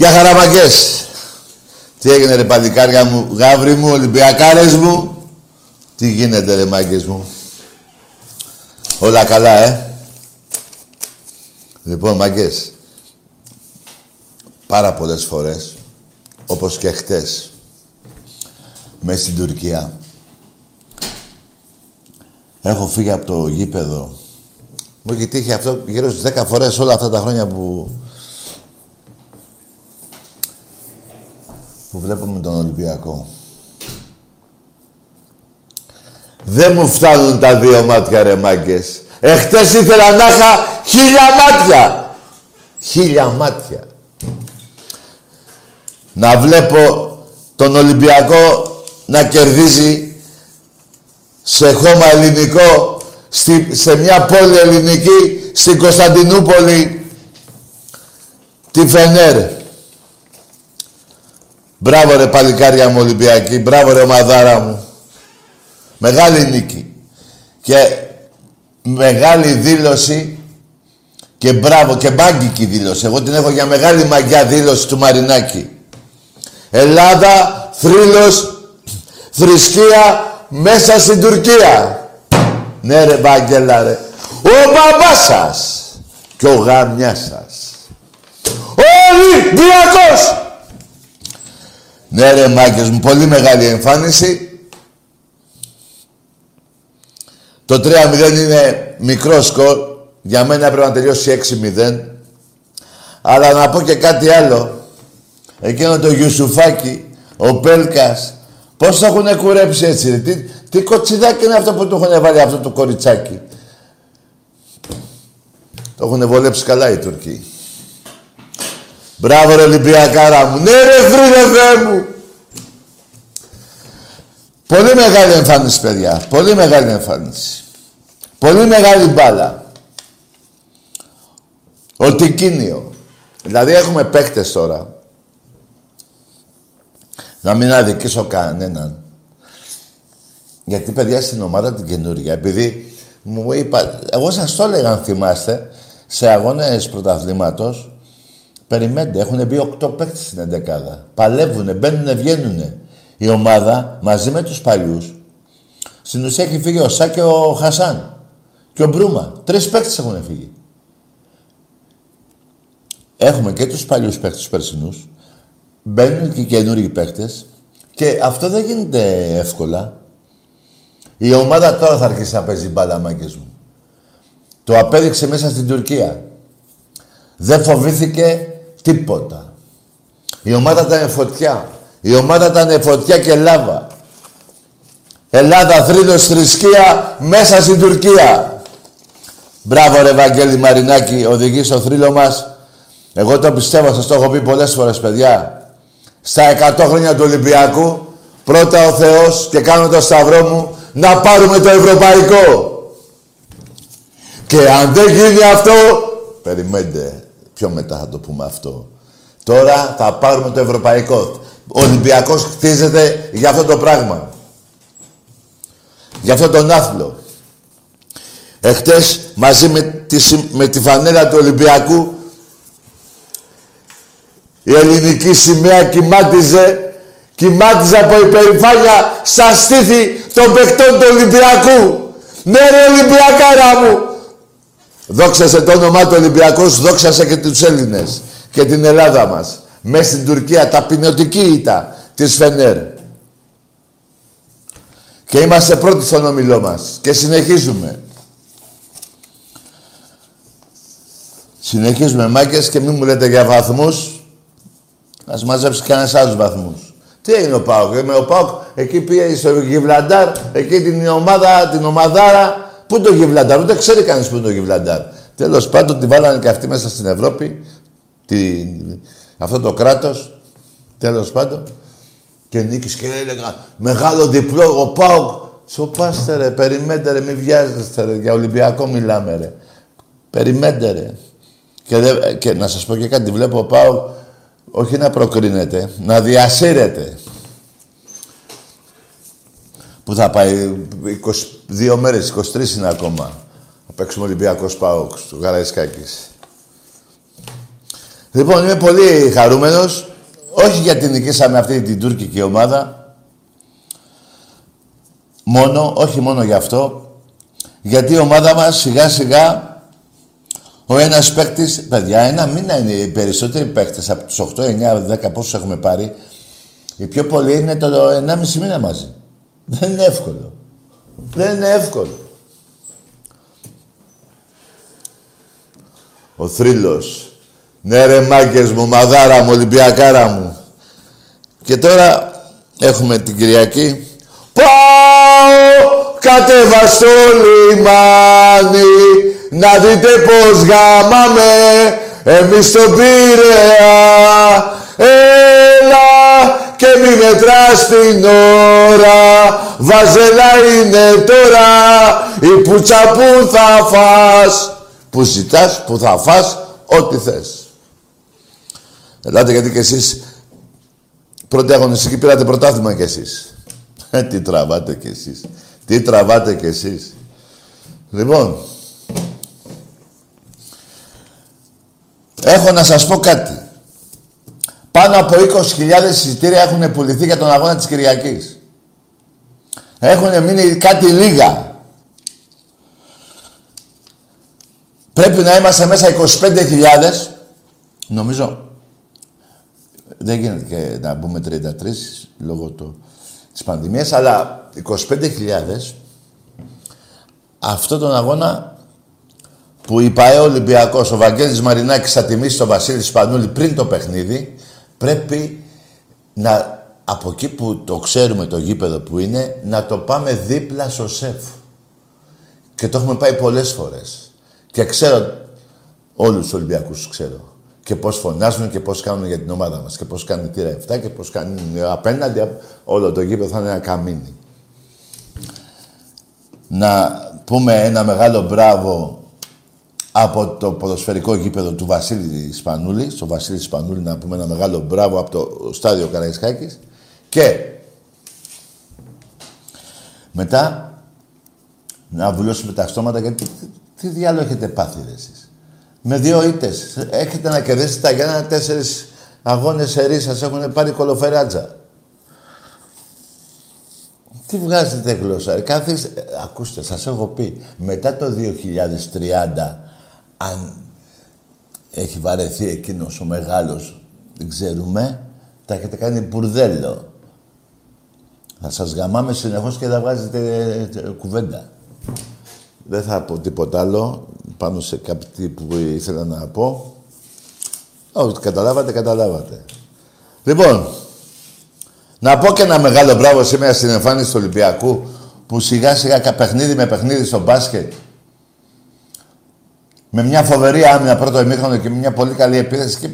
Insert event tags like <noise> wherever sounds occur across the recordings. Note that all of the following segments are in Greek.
Γεια χαραμαγκές. Τι έγινε ρε παλικάρια μου, γάβρι μου, Ολυμπιακάρες μου. Τι γίνεται ρε μάγκες μου. Όλα καλά, ε. Λοιπόν, μάγκες. Πάρα πολλές φορές, όπως και χτες, μέσα στην Τουρκία, έχω φύγει από το γήπεδο. Μου έχει τύχει αυτό γύρω στις 10 φορές όλα αυτά τα χρόνια που που βλέπουμε τον Ολυμπιακό. Δεν μου φτάνουν τα δύο μάτια ρε μάγκες. Εχθές ήθελα να είχα χίλια μάτια. Χίλια μάτια. Να βλέπω τον Ολυμπιακό να κερδίζει σε χώμα ελληνικό, στη, σε μια πόλη ελληνική, στην Κωνσταντινούπολη, τη Φενέρ. Μπράβο ρε παλικάρια μου Ολυμπιακή, μπράβο ρε μαδάρα μου. Μεγάλη νίκη. Και μεγάλη δήλωση και μπράβο και μάγκικη δήλωση. Εγώ την έχω για μεγάλη μαγιά δήλωση του Μαρινάκη. Ελλάδα, θρύλος, θρησκεία μέσα στην Τουρκία. Ναι ρε Βαγγέλα ρε. Ο μπαμπάς σας και ο γάμιας σας. Ολυμπιακός! Ναι ρε μάγκες μου, πολύ μεγάλη εμφάνιση. Το 3-0 είναι μικρό σκορ. Για μένα έπρεπε να τελειώσει 6-0. Αλλά να πω και κάτι άλλο. Εκείνο το Γιουσουφάκι, ο Πέλκας, πώς το έχουν κουρέψει έτσι, ρε. Τι, τι κοτσιδάκι είναι αυτό που του έχουν βάλει αυτό το κοριτσάκι. Το έχουν βολέψει καλά οι Τουρκοί. Μπράβο ρε Ολυμπιακάρα μου. Ναι ρε φίλε μου. Πολύ μεγάλη εμφάνιση παιδιά. Πολύ μεγάλη εμφάνιση. Πολύ μεγάλη μπάλα. Ο Τικίνιο. Δηλαδή έχουμε παίκτες τώρα. Να μην αδικήσω κανέναν. Γιατί παιδιά στην ομάδα την καινούργια, επειδή μου είπα, εγώ σας το έλεγα αν θυμάστε, σε αγώνες πρωταθλήματος, Περιμένετε, έχουν μπει οκτώ παίκτες στην εντεκάδα. Παλεύουνε, μπαίνουνε, βγαίνουνε. Η ομάδα μαζί με τους παλιούς. Στην ουσία έχει φύγει ο Σά και ο Χασάν. Και ο Μπρούμα. Τρεις παίκτες έχουν φύγει. Έχουμε και τους παλιούς παίκτες τους περσινούς. Μπαίνουν και οι καινούργιοι παίκτες. Και αυτό δεν γίνεται εύκολα. Η ομάδα τώρα θα αρχίσει να παίζει μπάλα, μου. Το απέδειξε μέσα στην Τουρκία. Δεν φοβήθηκε Τίποτα. Η ομάδα ήταν φωτιά. Η ομάδα ήταν φωτιά και λάβα. Ελλάδα, θρύλος, θρησκεία, μέσα στην Τουρκία. Μπράβο ρε Βαγγέλη Μαρινάκη, οδηγεί στο θρύλο μας. Εγώ το πιστεύω, σας το έχω πει πολλές φορές, παιδιά. Στα 100 χρόνια του Ολυμπιακού, πρώτα ο Θεός και κάνω το σταυρό μου, να πάρουμε το ευρωπαϊκό. Και αν δεν γίνει αυτό, περιμένετε, πιο μετά θα το πούμε αυτό. Τώρα θα πάρουμε το ευρωπαϊκό. Ο Ολυμπιακός χτίζεται για αυτό το πράγμα. Για αυτό τον άθλο. Εχθές μαζί με τη, με τη φανέλα του Ολυμπιακού η ελληνική σημαία κοιμάτιζε κοιμάτιζε από υπερηφάνεια στα στήθη των παιχτών του Ολυμπιακού. Ναι ρε Ολυμπιακάρα μου. Δόξασε το όνομά του Ολυμπιακός, δόξασε και τους Έλληνες και την Ελλάδα μας. Μέσα στην Τουρκία, ταπεινωτική ήττα της Φενέρ. Και είμαστε πρώτοι στον όμιλό μας. Και συνεχίζουμε. Συνεχίζουμε μάκες και μην μου λέτε για βαθμούς. Ας μαζέψει κανένας άλλους βαθμούς. Τι έγινε ο Πάοκ. Με ο Πάοκ εκεί πήγε στο Γιβλαντάρ, εκεί την ομάδα, την ομαδάρα. Πού είναι το Γιβλαντάρ, ούτε ξέρει κανείς πού είναι το Γιβλαντάρ. Τέλος πάντων, τη βάλανε και αυτή μέσα στην Ευρώπη. Τη, αυτό το κράτος. Τέλος πάντων. Και νίκησε και έλεγα μεγάλο διπλό ο Πάοκ. Σοπάστε ρε, περιμένετε ρε, μην βιάζεστε ρε, για Ολυμπιακό μιλάμε ρε. Περιμένετε ρε. Και, και να σας πω και κάτι, βλέπω ο Πάοκ όχι να προκρίνεται, να διασύρεται. Που θα πάει 22 μέρες, 23 είναι ακόμα. Θα παίξουμε Ολυμπιακός Πάοκ του Γαραϊσκάκης. Λοιπόν, είμαι πολύ χαρούμενος. Όχι γιατί νικήσαμε αυτή την τουρκική ομάδα. Μόνο, όχι μόνο γι' αυτό. Γιατί η ομάδα μας σιγά σιγά ο ένας παίκτης, παιδιά, ένα μήνα είναι οι περισσότεροι παίκτες από τους 8, 9, 10 πόσους έχουμε πάρει. Οι πιο πολλοί είναι το 1,5 μήνα μαζί. Δεν είναι εύκολο. Δεν είναι εύκολο. Ο θρύλος. Ναι ρε μάγκες μου, μαδάρα μου, Ολυμπιακάρα μου. Και τώρα έχουμε την Κυριακή. Πάω κατέβα στο λιμάνι να δείτε πως γαμάμε εμείς τον Πειραιά. Έλα και μη μετράς την ώρα, βαζέλα είναι τώρα η πουτσα που θα φας. Που ζητάς, που θα φας, ό,τι θες. Ελάτε γιατί κι εσείς πρώτη αγωνιστική πήρατε πρωτάθλημα κι εσείς. Ε, τι τραβάτε κι εσείς. Τι τραβάτε κι εσείς. Λοιπόν, Έχω να σας πω κάτι. Πάνω από 20.000 εισιτήρια έχουν πουληθεί για τον αγώνα της Κυριακής. Έχουν μείνει κάτι λίγα. Πρέπει να είμαστε μέσα 25.000. Νομίζω δεν γίνεται και να μπούμε 33 λόγω του, της πανδημίας, αλλά 25.000 αυτό τον αγώνα που η ΠαΕ Ολυμπιακός, ο Βαγγέλης Μαρινάκης θα τιμήσει τον Βασίλη Σπανούλη πριν το παιχνίδι, πρέπει να, από εκεί που το ξέρουμε το γήπεδο που είναι, να το πάμε δίπλα στο σεφ. Και το έχουμε πάει πολλές φορές. Και ξέρω, όλους τους Ολυμπιακούς ξέρω. Και πώς φωνάζουν και πώς κάνουν για την ομάδα μας. Και πώς κάνουν τύρα 7 και πώς κάνουν απέναντι. Όλο το γήπεδο θα είναι ένα καμίνι. Να πούμε ένα μεγάλο μπράβο από το ποδοσφαιρικό γήπεδο του Βασίλη Σπανούλη, στο Βασίλη Σπανούλη να πούμε ένα μεγάλο μπράβο από το στάδιο Καραϊσκάκης και μετά να βουλώσουμε τα στόματα γιατί τι, διάλογο έχετε πάθει εσείς; Με δύο ήττες. Έχετε να κερδίσετε τα Γιάννα τέσσερις αγώνες σε σας έχουν πάρει κολοφεράτζα. Τι βγάζετε γλώσσα. Κάθε... Ακούστε, σας έχω πει, μετά το 2030 αν έχει βαρεθεί εκείνος ο μεγάλος, δεν ξέρουμε, τα έχετε κάνει μπουρδέλο. Θα σας γαμάμε συνεχώς και θα βγάζετε ε, κουβέντα. Δεν θα πω τίποτα άλλο πάνω σε κάτι που ήθελα να πω. Ό,τι καταλάβατε, καταλάβατε. Λοιπόν, να πω και ένα μεγάλο μπράβο σήμερα στην εμφάνιση του Ολυμπιακού που σιγά σιγά παιχνίδι με παιχνίδι στο μπάσκετ με μια φοβερή άμυνα πρώτο ημίχρονο και μια πολύ καλή επίθεση και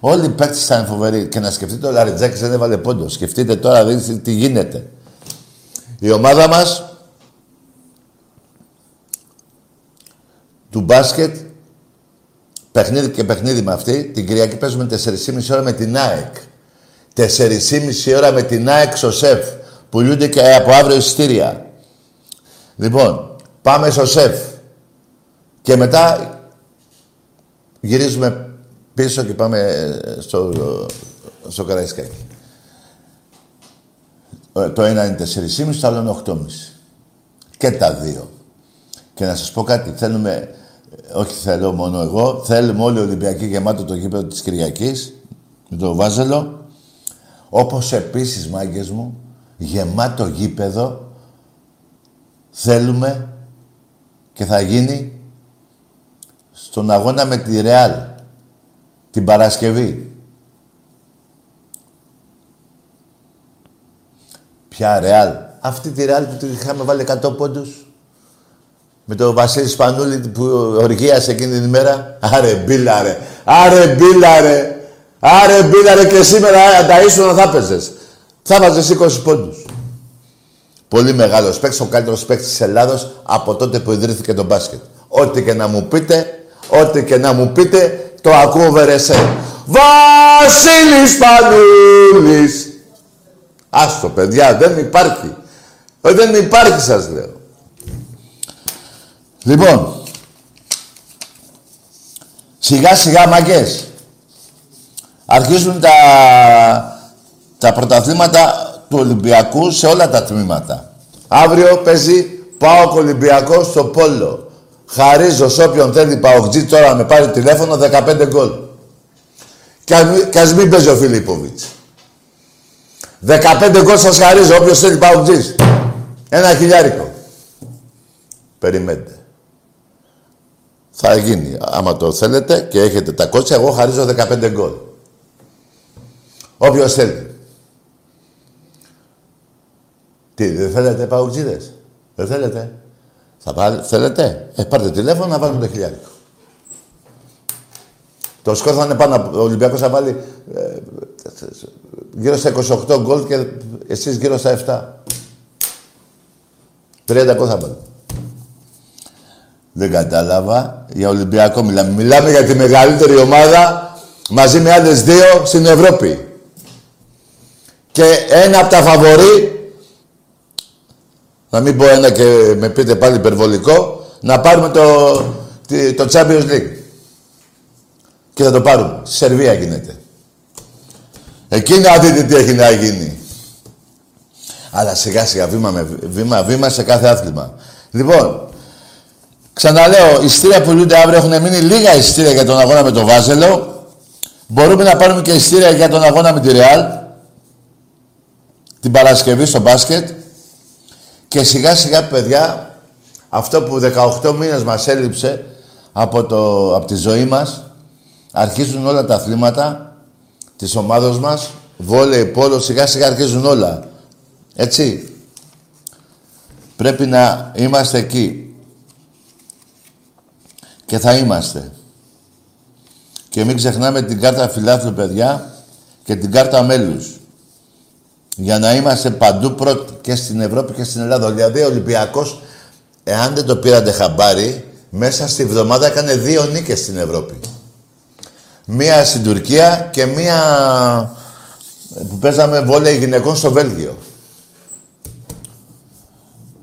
όλοι οι παίκτες ήταν φοβεροί. Και να σκεφτείτε ο Λαριτζάκης δεν έβαλε πόντο. Σκεφτείτε τώρα, δείτε τι γίνεται. Η ομάδα μας του μπάσκετ, παιχνίδι και παιχνίδι με αυτή, την Κυριακή παίζουμε 4,5 ώρα με την ΑΕΚ. 4,5 ώρα με την ΑΕΚ στο ΣΕΦ. Πουλούνται και από αύριο εισιτήρια. Λοιπόν, πάμε στο ΣΕΦ. Και μετά γυρίζουμε πίσω και πάμε στο, στο Καραϊσκάκι. Ε, το ένα είναι 4,5, το άλλο είναι 8,5. Και τα δύο. Και να σας πω κάτι, θέλουμε, όχι θέλω μόνο εγώ, θέλουμε όλοι οι Ολυμπιακοί γεμάτο το γήπεδο της Κυριακής, με το Βάζελο, όπως επίσης, μάγκες μου, γεμάτο γήπεδο θέλουμε και θα γίνει στον αγώνα με τη Ρεάλ την Παρασκευή. Ποια Ρεάλ; Αυτή τη Ρεάλ που του είχαμε βάλει 100 πόντους. Με τον Βασίλη Σπανούλη που οργίασε εκείνη την ημέρα. Άρε μπίλα ρε. Άρε μπίλα ρε. Άρε μπίλα ρε και σήμερα τα ήσουν θα έπαιζες. Θα βάζεις 20 πόντους. Πολύ μεγάλος παίκτης, ο καλύτερος παίκτης της Ελλάδος από τότε που ιδρύθηκε το μπάσκετ. Ό,τι και να μου πείτε, ό,τι και να μου πείτε, το ακούω βερεσέ. Βασίλης Πανούλης. Άστο παιδιά, δεν υπάρχει. Ε, δεν υπάρχει σας λέω. Λοιπόν, σιγά σιγά μαγκές. Αρχίζουν τα, τα πρωταθλήματα του Ολυμπιακού σε όλα τα τμήματα. Αύριο παίζει πάω Ολυμπιακός στο Πόλο. Χαρίζω σε όποιον θέλει Παοκτζή τώρα με πάρει τηλέφωνο 15 γκολ. Και ας μην παίζει ο Φιλίπποβιτς. 15 γκολ σας χαρίζω όποιος θέλει Παοκτζής. Ένα χιλιάρικο. Περιμένετε. Θα γίνει. Άμα το θέλετε και έχετε τα κότσια, εγώ χαρίζω 15 γκολ. Όποιος θέλει. Τι, δεν θέλετε παουτζίδες; Δεν θέλετε; Θα πάρει, θέλετε; Ε, πάρτε τηλέφωνο να βάλουμε το χιλιάρικο. Το σκορ θα είναι πάνω. Ο Ολυμπιακός θα βάλει ε, γύρω στα 28 γκολ και εσείς γύρω στα 7. 30 γκολ θα βάλει. Δεν κατάλαβα. Για Ολυμπιακό μιλάμε. Μιλάμε για τη μεγαλύτερη ομάδα μαζί με άλλες δύο στην Ευρώπη. Και ένα από τα φαβορή να μην πω ένα και με πείτε πάλι υπερβολικό, να πάρουμε το, το Champions League. Και θα το πάρουμε. Στη Σερβία γίνεται. Εκεί να δείτε τι έχει να γίνει. Αλλά σιγά σιγά βήμα με βήμα, βήμα σε κάθε άθλημα. Λοιπόν, ξαναλέω, ειστήρια που λούνται αύριο έχουν μείνει λίγα ειστήρια για τον αγώνα με τον Βάζελο. Μπορούμε να πάρουμε και ειστήρια για τον αγώνα με τη Ρεάλ. Την Παρασκευή στο μπάσκετ. Και σιγά σιγά, παιδιά, αυτό που 18 μήνες μας έλειψε από, το, από τη ζωή μας, αρχίζουν όλα τα αθλήματα της ομάδος μας, βόλεϊ, πόλο, σιγά σιγά αρχίζουν όλα. Έτσι. Πρέπει να είμαστε εκεί. Και θα είμαστε. Και μην ξεχνάμε την κάρτα φιλάθλου, παιδιά, και την κάρτα μέλους για να είμαστε παντού πρώτοι και στην Ευρώπη και στην Ελλάδα. Δηλαδή ο Ολυμπιακός, εάν δεν το πήρατε χαμπάρι, μέσα στη βδομάδα έκανε δύο νίκες στην Ευρώπη. Μία στην Τουρκία και μία που παίζαμε βόλεϊ γυναικών στο Βέλγιο.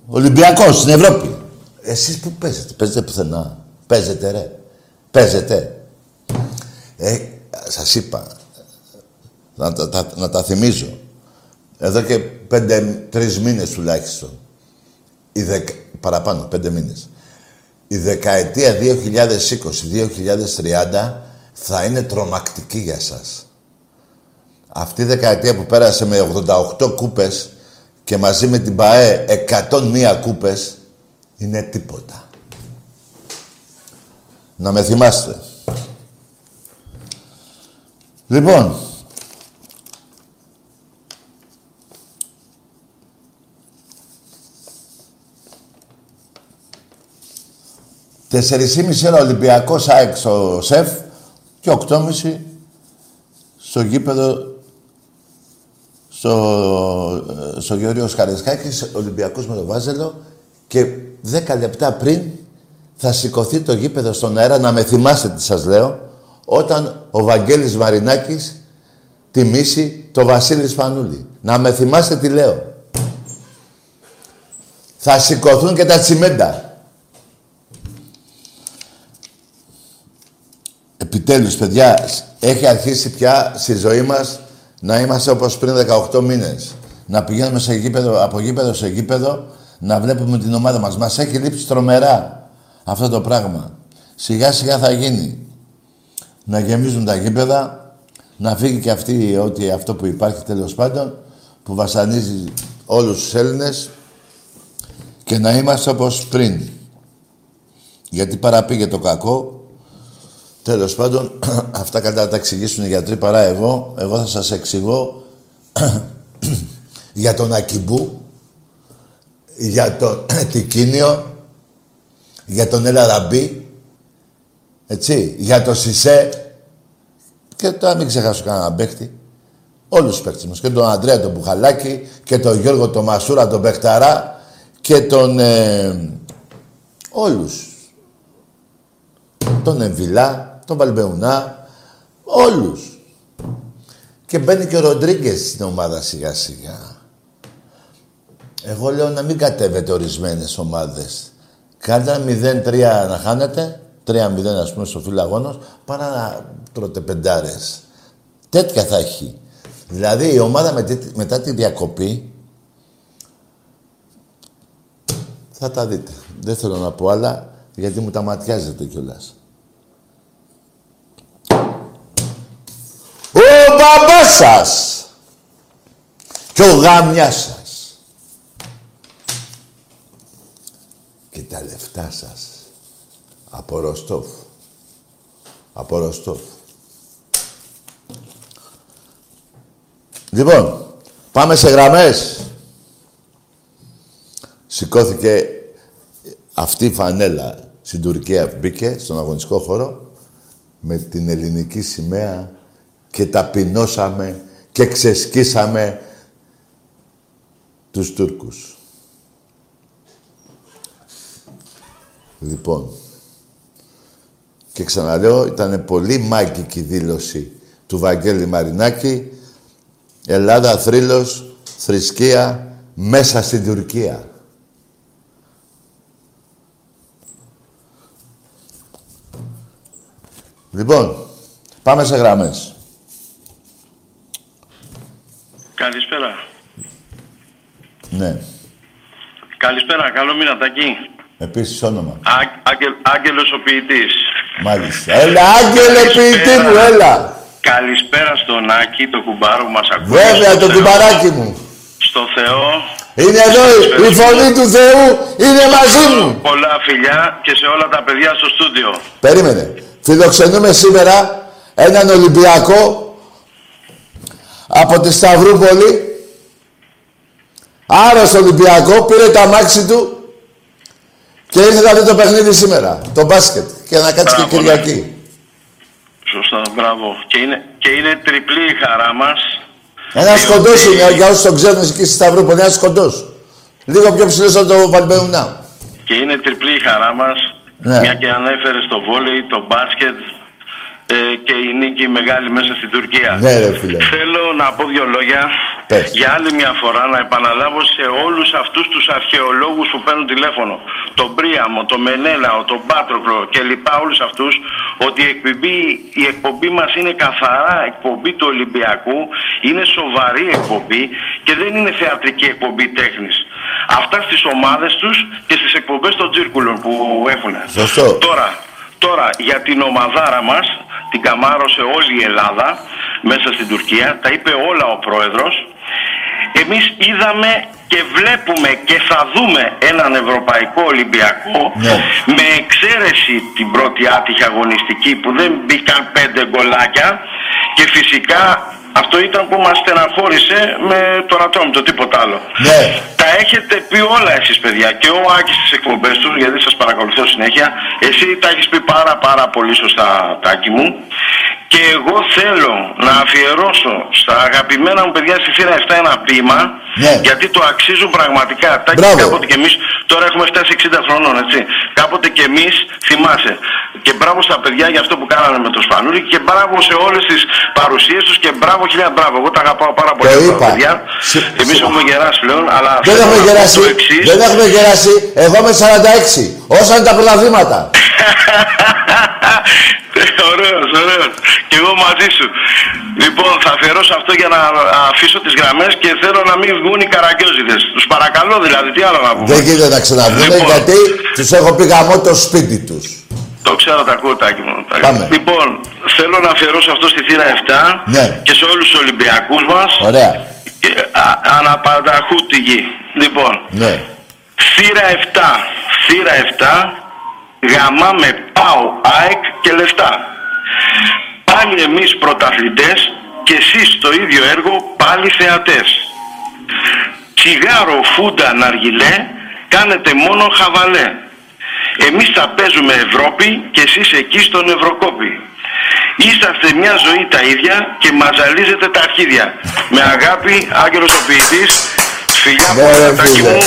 Ολυμπιακός στην Ευρώπη. Εσείς που παίζετε, παίζετε πουθενά. Παίζετε ρε. Παίζετε. Ε, σας είπα, να να τα θυμίζω. Εδώ και πέντε, τρεις μήνες τουλάχιστον. Η δεκ... Παραπάνω, πέντε μήνες. Η δεκαετία 2020-2030 θα είναι τρομακτική για σας. Αυτή η δεκαετία που πέρασε με 88 κούπες και μαζί με την ΠαΕ 101 κούπες είναι τίποτα. Να με θυμάστε. Λοιπόν, μισή ώρα Ολυμπιακός ΑΕΚ στο ΣΕΦ και 8.30 στο γήπεδο στο, στο Γεώργιο Σκαρεσκάκης, Ολυμπιακός με το Βάζελο και 10 λεπτά πριν θα σηκωθεί το γήπεδο στον αέρα, να με θυμάστε τι σας λέω, όταν ο Βαγγέλης Μαρινάκης τιμήσει το Βασίλης Σπανούλη. Να με θυμάστε τι λέω. Θα σηκωθούν και τα τσιμέντα. Επιτέλους, παιδιά, έχει αρχίσει πια στη ζωή μας να είμαστε όπως πριν 18 μήνες. Να πηγαίνουμε σε γήπεδο, από γήπεδο σε γήπεδο, να βλέπουμε την ομάδα μας. Μας έχει λείψει τρομερά αυτό το πράγμα. Σιγά σιγά θα γίνει. Να γεμίζουν τα γήπεδα, να φύγει και αυτή, ότι αυτό που υπάρχει τέλος πάντων, που βασανίζει όλους τους Έλληνες και να είμαστε όπως πριν. Γιατί παραπήγε το κακό. Τέλος πάντων, <clears throat> αυτά κατά τα εξηγήσουν οι γιατροί παρά εγώ. Εγώ θα σας εξηγώ <clears throat> για τον Ακιμπού, για τον <clears throat> Τικίνιο, για τον Ελαραμπή, έτσι, για τον Σισε και τώρα μην ξεχάσω κανένα παίχτη. Όλους τους παίχτες μας. Και τον Αντρέα τον Μπουχαλάκη και τον Γιώργο τον Μασούρα τον Πεχταρά και τον... Ε, όλους. Τον Εμβιλά, τον Βαλμπεουνά, όλους. Και μπαίνει και ο Ροντρίγκες στην ομάδα σιγά σιγά. Εγώ λέω να μην κατέβετε ορισμένες ομάδες. Κάντε 0-3 να χάνετε, 3-0 ας πούμε στο φιλαγόνος, παρά να τρώτε πεντάρες. Τέτοια θα έχει. Δηλαδή η ομάδα μετά τη διακοπή θα τα δείτε. Δεν θέλω να πω άλλα γιατί μου τα ματιάζετε κιόλας. Ο μπαμπάς σας και ο γάμιας σας και τα λεφτά σας από Ροστόφ. Από Ροστόφ. Λοιπόν, πάμε σε γραμμές. Σηκώθηκε αυτή η φανέλα στην Τουρκία, μπήκε στον αγωνιστικό χώρο με την ελληνική σημαία και ταπεινώσαμε και ξεσκίσαμε τους Τούρκους. Λοιπόν, και ξαναλέω, ήταν πολύ μάγκικη δήλωση του Βαγγέλη Μαρινάκη Ελλάδα, θρύλος, θρησκεία, μέσα στην Τουρκία. Λοιπόν, πάμε σε γραμμές. Καλησπέρα. Ναι. Καλησπέρα, καλό μήνα, Τακί. Επίσης όνομα. Α, άγγελ, άγγελος ο ποιητής. Μάλιστα. Έλα, άγγελε ποιητή μου, έλα. Καλησπέρα στον Άκη, το κουμπάρο που μας ακούει. Βέβαια, Στο το Θεό. κουμπαράκι μου. Στο Θεό. Είναι εδώ, η φωνή του Θεού είναι μαζί μου. Πολλά φιλιά και σε όλα τα παιδιά στο στούντιο. Περίμενε. Φιλοξενούμε σήμερα έναν Ολυμπιακό από τη Σταυρούπολη. Άρρωστο Ολυμπιακό, πήρε το αμάξι του και ήρθε να δει το παιχνίδι σήμερα, το μπάσκετ. Και να κάτσει και Μπράβο, ναι. Κυριακή. Σωστά, μπράβο. Και είναι, και είναι τριπλή η χαρά μας. Ένα Διότι- κοντό είναι, για όσους τον ξέρουν εκεί στη Σταυρούπολη, ένα κοντό. Λίγο πιο ψηλός από το Βαλμπεουνά. Και είναι τριπλή η χαρά μας. Ναι. Μια και ανέφερες στο βόλεϊ, το μπάσκετ ε, και η νίκη μεγάλη μέσα στην Τουρκία. Ναι, ρε φίλε. Θέλω να πω δύο λόγια Πες. για άλλη μια φορά να επαναλάβω σε όλους αυτούς τους αρχαιολόγους που παίρνουν τηλέφωνο τον Πρίαμο, τον Μενέλαο, τον Πάτροκλο και λοιπά όλους αυτούς ότι η εκπομπή, η εκπομπή μας είναι καθαρά εκπομπή του Ολυμπιακού είναι σοβαρή εκπομπή και δεν είναι θεατρική εκπομπή τέχνης αυτά στις ομάδες τους και στις εκπομπές των τσίρκουλων που έχουν Σωστό. Τώρα, τώρα για την ομαδάρα μας, την καμάρωσε όλη η Ελλάδα μέσα στην Τουρκία, τα είπε όλα ο πρόεδρος. Εμείς είδαμε και βλέπουμε και θα δούμε έναν Ευρωπαϊκό Ολυμπιακό Ναι. με εξαίρεση την πρώτη άτυχη αγωνιστική που δεν μπήκαν πέντε γκολάκια και φυσικά αυτό ήταν που μας στεναχώρησε με το ατόμο, τίποτα άλλο. Ναι. Τα έχετε πει όλα εσείς παιδιά και ο Άκης στις εκπομπές του γιατί σας παρακολουθώ συνέχεια εσύ τα έχεις πει πάρα πάρα πολύ σωστά Τάκη μου Και εγώ θέλω να αφιερώσω στα αγαπημένα μου παιδιά στη θύρα 7 ένα ποίημα Ναι. γιατί το αξίζουν πραγματικά. Τάκη, Μπράβο. κάποτε και εμείς, τώρα έχουμε φτάσει 60 χρονών, έτσι. Κάποτε και εμείς, θυμάσαι. Και μπράβο στα παιδιά για αυτό που κάνανε με το Σπανούλι και μπράβο σε όλες τις παρουσίες τους και μπράβο χιλιά μπράβο. Εγώ τα αγαπάω πάρα πολύ αυτά τα είπα. παιδιά. Σε- Εμείς σε- έχουμε γεράσει πλέον, αλλά Δεν θέλω έχουμε να πω γεράσει. το εξής. Δεν έχουμε γεράσει. Εγώ είμαι 46. Όσα είναι τα πρωταθλήματα. <laughs> ωραίος, ωραίος. Και εγώ μαζί σου. Λοιπόν, θα αφιερώσω αυτό για να αφήσω τις γραμμές και θέλω να μην βγουν οι καραγκιόζιδες. Τους παρακαλώ δηλαδή, τι άλλο να πούμε. Δεν γίνεται να ξαναβγούν Λοιπόν. γιατί τους έχω πει γαμό το σπίτι τους. Το ξέρω, τα ακούω, Τάκη μου. Τα- Πάμε. Λοιπόν, θέλω να αφιερώσω αυτό στη θύρα 7 Ναι. και σε όλους τους Ολυμπιακούς μας. Ωραία. Και, α, αναπανταχού τη γη. Λοιπόν, Ναι. θύρα 7, θύρα 7, γαμάμε πάω, ΑΕΚ και λεφτά. Πάλι εμείς πρωταθλητές και εσείς το ίδιο έργο πάλι θεατές. Τσιγάρο, φούντα, ναργιλέ, κάνετε μόνο χαβαλέ. Εμείς θα παίζουμε Ευρώπη και εσείς εκεί στον Ευρωκόπη. Είσαστε μια ζωή τα ίδια και μαζαλίζετε τα αρχίδια. Με αγάπη, Άγγελος ο ποιητής, φιλιά Ναι, ρε, πολλά, Τάκη φίλε. μου,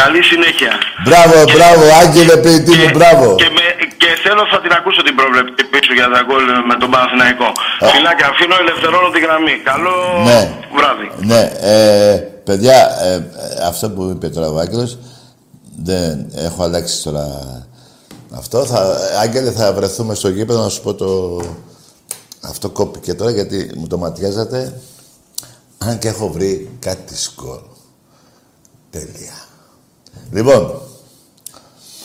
καλή συνέχεια. Μπράβο, Και- μπράβο, Άγγελε ποιητή μου, μπράβο. Και, με, και θέλω θα την ακούσω την πρόβλεψη πίσω για τα γκολ με τον Παναθηναϊκό. Φιλάκια, αφήνω ελευθερώνω τη γραμμή. Καλό Ναι. βράδυ. Ναι, ε, παιδιά, ε, ε, αυτό που είπε τώρα ο Άγγελος, δεν έχω αλλάξει τώρα αυτό. Θα, Άγγελε, θα βρεθούμε στο γήπεδο να σου πω το... Αυτό κόπηκε τώρα γιατί μου το ματιάζατε. Αν και έχω βρει κάτι σκορ. Τέλεια. Λοιπόν,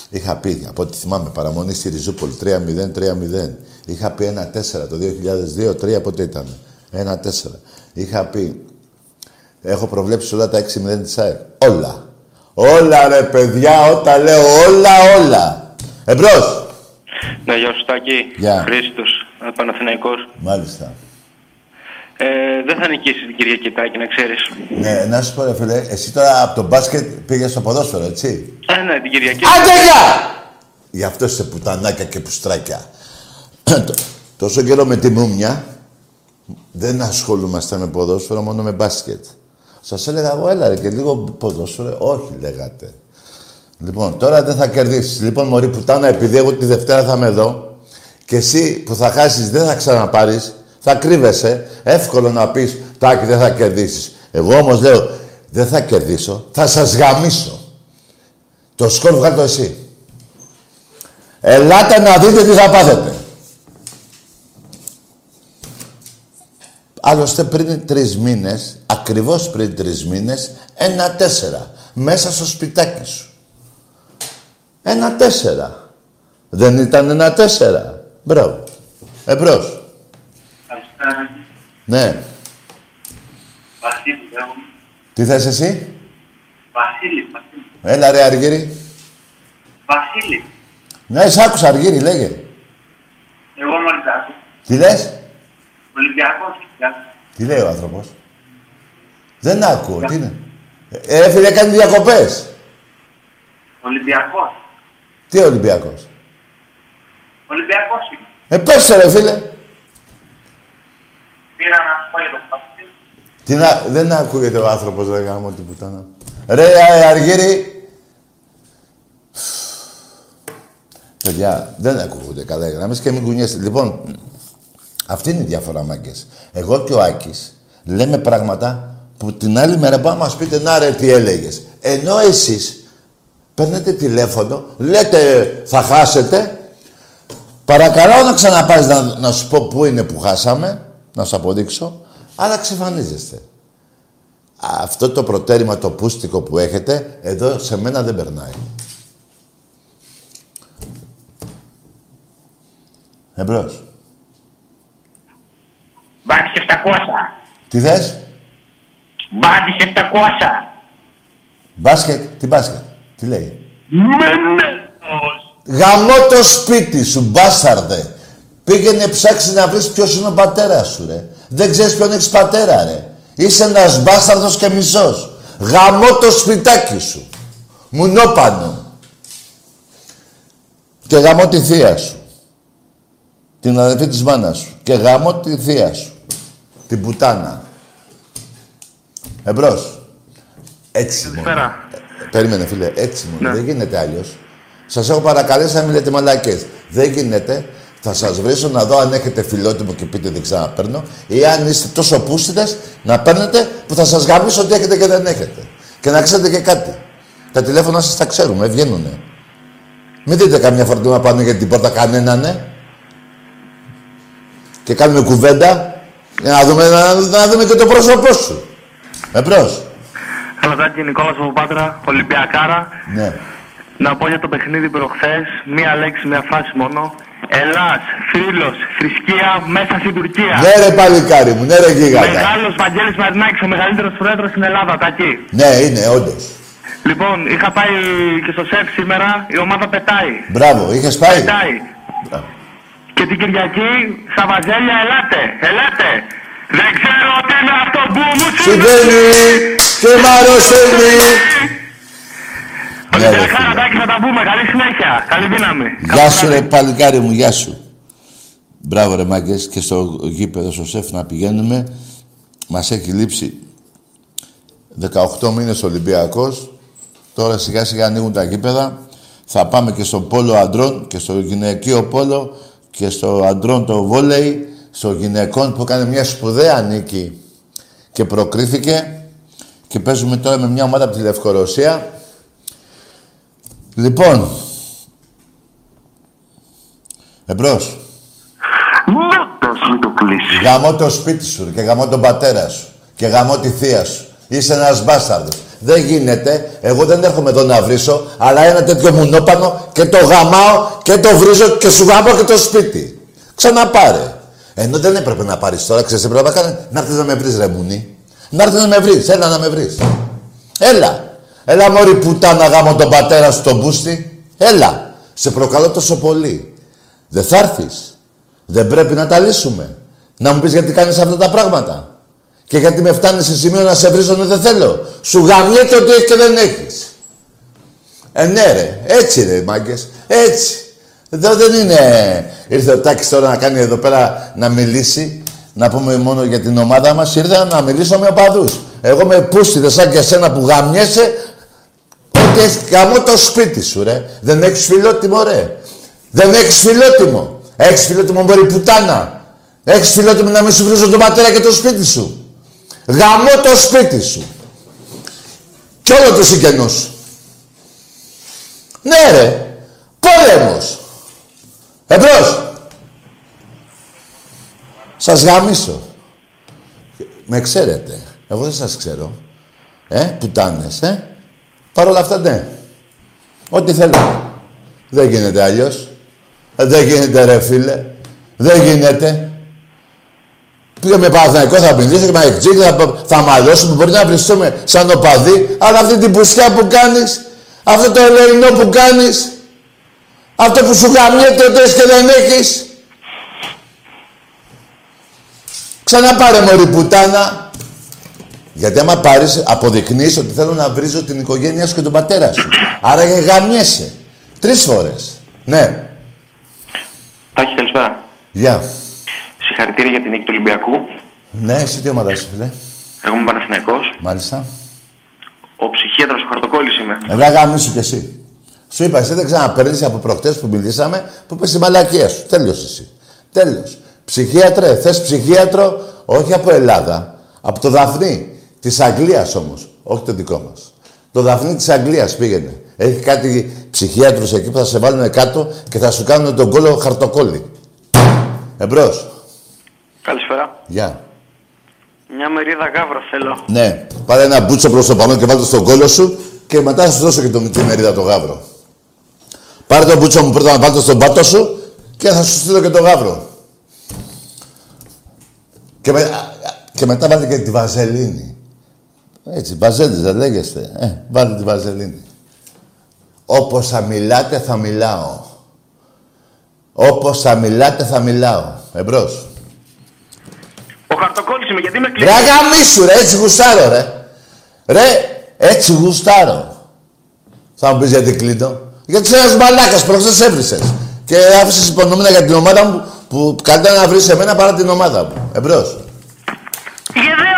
είχα πει, από ό,τι θυμάμαι, παραμονή στη Ριζούπολη 3-0-3-0. Είχα πει 1-4 το 2002, 3 πότε ήταν; 1-4. Είχα πει, έχω προβλέψει όλα τα 6-0 της ΑΕΚ. Όλα. Όλα ρε παιδιά, όταν λέω όλα, όλα. Εμπρός. Ναι, γεια σου Τάκη. Γεια. Χρήστος, ε, Παναθηναϊκός. Μάλιστα. Ε, δεν θα νικήσεις την Κυριακή Τάκη, να ξέρεις. Ναι, να σου πω ρε φίλε, εσύ τώρα από το μπάσκετ πήγες στο ποδόσφαιρο, έτσι; Α, ναι, την Κυριακή. Άντε γεια! Γι' αυτό είσαι πουτανάκια και πουστράκια. Τ- Τόσο καιρό με τη μούμια δεν ασχολούμαστε με ποδόσφαιρο, μόνο με μπάσκετ. Σας έλεγα εγώ, έλα ρε, και λίγο ποδόσφαιρο. Όχι, λέγατε. Λοιπόν, τώρα δεν θα κερδίσεις. Λοιπόν, μωρή πουτάνα, επειδή εγώ τη Δευτέρα θα είμαι εδώ και εσύ που θα χάσεις δεν θα ξαναπάρεις, θα κρύβεσαι. Εύκολο να πεις, Τάκη, δεν θα κερδίσεις. Εγώ όμως λέω, δεν θα κερδίσω, θα σας γαμίσω. Το σκορ βγάλει το εσύ. Ελάτε να δείτε τι θα πάθετε. Άλλωστε πριν τρεις μήνες, ακριβώς πριν τρεις μήνες, ένα τέσσερα. Μέσα στο σπιτάκι σου. Ένα τέσσερα. Δεν ήταν ένα τέσσερα. Μπράβο. Εμπρός. Ναι. Βασίλη, λέγομαι. Τι θες εσύ; Βασίλη, Βασίλη. Έλα ρε Αργύρι. Βασίλη. Ναι, σ' άκουσα Αργύρι, λέγε. Εγώ είμαι Ολυμπιακός. Τι λες; Ολυμπιακός. Γεια. Τι λέει ο άνθρωπος; Δεν ακούω. Τι είναι; Ε, ρε φίλε, κάνει διακοπές. Ολυμπιακός. Τι Ολυμπιακός; Ολυμπιακός είμαι. Ε, πες ρε φίλε. Πήρα να σου πω για το Βασίλη. Τι να... Δεν ακούγεται ο άνθρωπος, ρε γάμο την πουτάνα. Ρε ε, Αργύρι. Παιδιά, δεν ακούγονται καλά οι γραμμές και μην κουνιέστε. Λοιπόν, αυτή είναι η διαφορά, μάγκες. Εγώ και ο Άκης λέμε πράγματα που την άλλη μέρα πάμε να μας πείτε να ρε τι έλεγες. Ενώ εσείς παίρνετε τηλέφωνο, λέτε θα χάσετε, παρακαλώ να ξαναπάρεις να, να σου πω πού είναι που χάσαμε, να σου αποδείξω, αλλά ξεφανίζεστε. Αυτό το προτέρημα, το πούστικο που έχετε, εδώ σε μένα δεν περνάει. Εμπρός. Μπάντης 700. Τι θες; Μπάντης 700. Μπάσκετ. Τι μπάσκετ. Τι λέει; Μενέλος. Γαμώ το σπίτι σου, μπάσταρδε. Πήγαινε ψάξεις να βρεις ποιος είναι ο πατέρας σου, ρε. Δεν ξέρεις ποιον έχεις πατέρα, ρε. Είσαι ένας μπάσταρδος και μισός. Γαμώ το σπιτάκι σου. Μουνόπανο. Και γαμώ τη θεία σου. την αδερφή της μάνας σου. Και γαμώ τη θεία σου. Την πουτάνα. Εμπρός. Έτσι μόνο. Καλησπέρα. Περίμενε φίλε, έτσι μόνο. Ναι. Δεν γίνεται αλλιώς. Σας έχω παρακαλέσει να μην λέτε μαλακές. Δεν γίνεται. Θα σας βρίσω να δω αν έχετε φιλότιμο και πείτε δεν ξαναπαίρνω. Ή αν είστε τόσο πούστιδε να παίρνετε που θα σας γαμίσω ότι έχετε και δεν έχετε. Και να ξέρετε και κάτι. Τα τηλέφωνα σας τα ξέρουμε, βγαίνουνε. Μην δείτε καμιά φορτούνα πάνω για την πόρτα κανέναν, ναι. Και κάνουμε κουβέντα για να δούμε, να, να δούμε και το πρόσωπό σου. Εμπρός. Καλατάκι Νικόλας από Πάτρα, Ολυμπιακάρα. Ναι. Να πω για το παιχνίδι προχθές, μία λέξη, μία φάση μόνο. Ελλάς, θρύλος, θρησκεία, μέσα στην Τουρκία. Ναι ρε παλικάρι μου, ναι ρε γίγαντα. Μεγάλος Βαγγέλης Μαρινάκης, ο μεγαλύτερος πρόεδρος στην Ελλάδα, τακί. Ναι, είναι, όντως. Λοιπόν, είχα πάει και στο σεφ σήμερα, η ομάδα πετάει. Μπράβο, είχες πάει; Πετάει. Μπράβο. Και την Κυριακή, στα Βαζέλια, ελάτε, ελάτε. Δεν ξέρω τι είναι αυτό που μου Συμβαίνει και μ' αρρωσταίνει. Ναι, ρε, Ολυμπιακάρα, φίλε. τάκι, θα τα πούμε. Καλή συνέχεια. Καλή δύναμη. Γεια σου ρε παλικάρι μου, γεια σου. Μπράβο ρε μάγκες και στο γήπεδο στο σεφ να πηγαίνουμε. Μας έχει λείψει 18 μήνες Ολυμπιακός. Τώρα σιγά σιγά ανοίγουν τα γήπεδα. Θα πάμε και στο πόλο αντρών και στο γυναικείο πόλο και στο αντρών το βόλεϊ, στο γυναικών που έκανε μια σπουδαία νίκη και προκρίθηκε και παίζουμε τώρα με μια ομάδα από τη Λευκορωσία. Λοιπόν, εμπρός. Μότος μην το κλείσεις. Γαμώ το σπίτι σου ρε, και γαμώ τον πατέρα σου και γαμώ τη θεία σου. Είσαι ένας μπάσταρδος. Δεν γίνεται. Εγώ δεν έρχομαι εδώ να βρίσω, αλλά ένα τέτοιο μουνόπανο και το γαμάω και το βρίζω και σου γαμώ και το σπίτι. Ξαναπάρε. Ενώ δεν έπρεπε να πάρεις τώρα, ξέρεις τι πρέπει να κάνεις; Να έρθεις να με βρεις ρε μουνί. Να έρθεις να με βρεις. Έλα να με βρεις. Έλα. Έλα μωρή πουτάνα γάμο τον πατέρα σου τον μπούστη. Έλα. Σε προκαλώ τόσο πολύ. Δεν θα έρθεις. Δεν πρέπει να τα λύσουμε. Να μου πεις γιατί κάνεις αυτά τα πράγματα. Και γιατί με φτάνεις σε σημείο να σε βρίζω δεν θέλω. Σου γαμιέται ότι έχεις και δεν έχεις. Ε, ναι ρε. Έτσι ρε μάγκες. Έτσι. Εδώ δεν είναι... Ήρθε ο Τάκης τώρα να κάνει εδώ πέρα να μιλήσει. Να πούμε μόνο για την ομάδα μας. Ήρθα να μιλήσω με οπαδούς. Εγώ με πούστιδες σαν και εσένα που γαμιέσαι ότι έχεις γαμώ το σπίτι σου ρε. Δεν έχεις φιλότιμο ρε. Δεν έχεις φιλότιμο. Έχεις φιλότιμο μπορεί πουτάνα. Έχεις φιλότιμο να μην σου βρίζω τον πατέρα και το σπίτι σου. Γαμώ το σπίτι σου. Κι όλο το συγγενός σου. Ναι ρε. Πόλεμος. Εμπρός. Σας γαμίσω. Με ξέρετε. Εγώ δεν σας ξέρω. Ε, πουτάνες, ε. Παρ' όλα αυτά, ναι. Ό,τι θέλω. Δεν γίνεται αλλιώς. Ε, Δεν γίνεται ρε φίλε. Δεν γίνεται. Πήγα με Παναθηναϊκό, θα μιλήσω και με Εκτζή, θα, θα μαλώσουμε, μπορεί να βριστούμε σαν οπαδί, αλλά αυτή την πουσιά που κάνεις, αυτό το ελεηνό που κάνεις, αυτό που σου γαμιέται ότι έχεις και δεν έχεις. Ξαναπάρε μωρή πουτάνα. Γιατί άμα πάρεις, αποδεικνύεις ότι θέλω να βρίζω την οικογένειά σου και τον πατέρα σου. Άρα και γαμιέσαι. Τρεις φορές. Ναι. Τάκη, καλησπέρα. Γεια. Συγχαρητήρια για την νίκη του Ολυμπιακού. Ναι, εσύ τι ομάδα είσαι, φίλε; Εγώ είμαι Παναθηναϊκός. Μάλιστα. Ο ψυχίατρος ο Χαρτοκόλλης είμαι. Ελά, γαμίσου κι εσύ. Σου είπα, εσύ δεν ξαναπαίρνεις από προχτές που μιλήσαμε, που είπες τη μαλακία σου. Τέλος εσύ. Τέλος. Ψυχίατρε, θες ψυχίατρο, όχι από Ελλάδα. Από το Δαφνί. Της Αγγλίας όμως. Όχι το δικό μας. Το Δαφνί της Αγγλίας πήγαινε. Έχει κάτι ψυχίατρους εκεί που θα σε βάλουν κάτω και θα σου κάνουν τον κόλλο χαρτοκόλλη. Εμπρός. Καλησπέρα. Γεια. Μια μερίδα γάβρο θέλω. Ναι, πάρε ένα μπούτσο προς το πανό και βάλτε στον κόλλο σου και μετά θα σου δώσω και το τη μερίδα το γάβρο. Πάρε το μπούτσο μου πρώτα να βάλτε στον πάτο σου και θα σου στείλω και το γάβρο. Και, με, και μετά βάλτε και τη βαζελίνη. Έτσι, βαζέλης δεν λέγεστε. Ε, βάλτε τη βαζελίνη. Όπως θα μιλάτε θα μιλάω. Όπως θα μιλάτε θα μιλάω. Εμπρός. Ο Χαρτοκόλλης είμαι, γιατί με Ρε κλείνει. αγαμίσου ρε, έτσι γουστάρω ρε. Ρε, έτσι γουστάρω. Θα μου πεις γιατί κλείνω. Γιατί είσαι ένας μαλάκας, προχθές έβρισες. Και άφησες υπονομένα για την ομάδα μου που καλύτερα να βρεις σε μένα παρά την ομάδα μου. Εμπρός. Γεδεών, ήρθε ο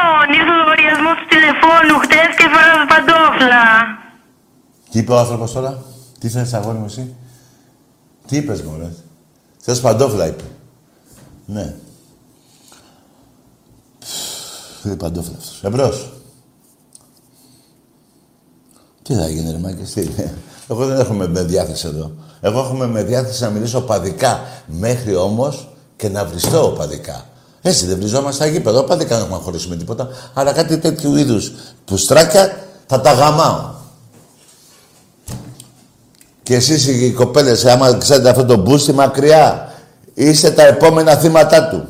λογαριασμό του τηλεφώνου χτες και φοράς παντόφλα. Τι είπε ο άνθρωπος τώρα, τι θες αγόρι μου εσύ; Τι είπες μωρέ; Θες παντόφλα είπε. Ναι. Θέλει παντόφλα αυτός. Εμπρός. Τι θα γίνει ρε μάγκες, τι. Εγώ δεν έχουμε με διάθεση εδώ. Εγώ έχουμε με διάθεση να μιλήσω παδικά. Μέχρι όμως και να βριστώ παδικά. Έτσι δεν βριζόμαστε στα γήπεδα. Παδικά δεν έχουμε να χωρίσουμε τίποτα. Αλλά κάτι τέτοιου είδους πουστράκια θα τα γαμάω. Και εσείς οι κοπέλες, άμα ξέρετε αυτό το μπούστι μακριά, είστε τα επόμενα θύματα του.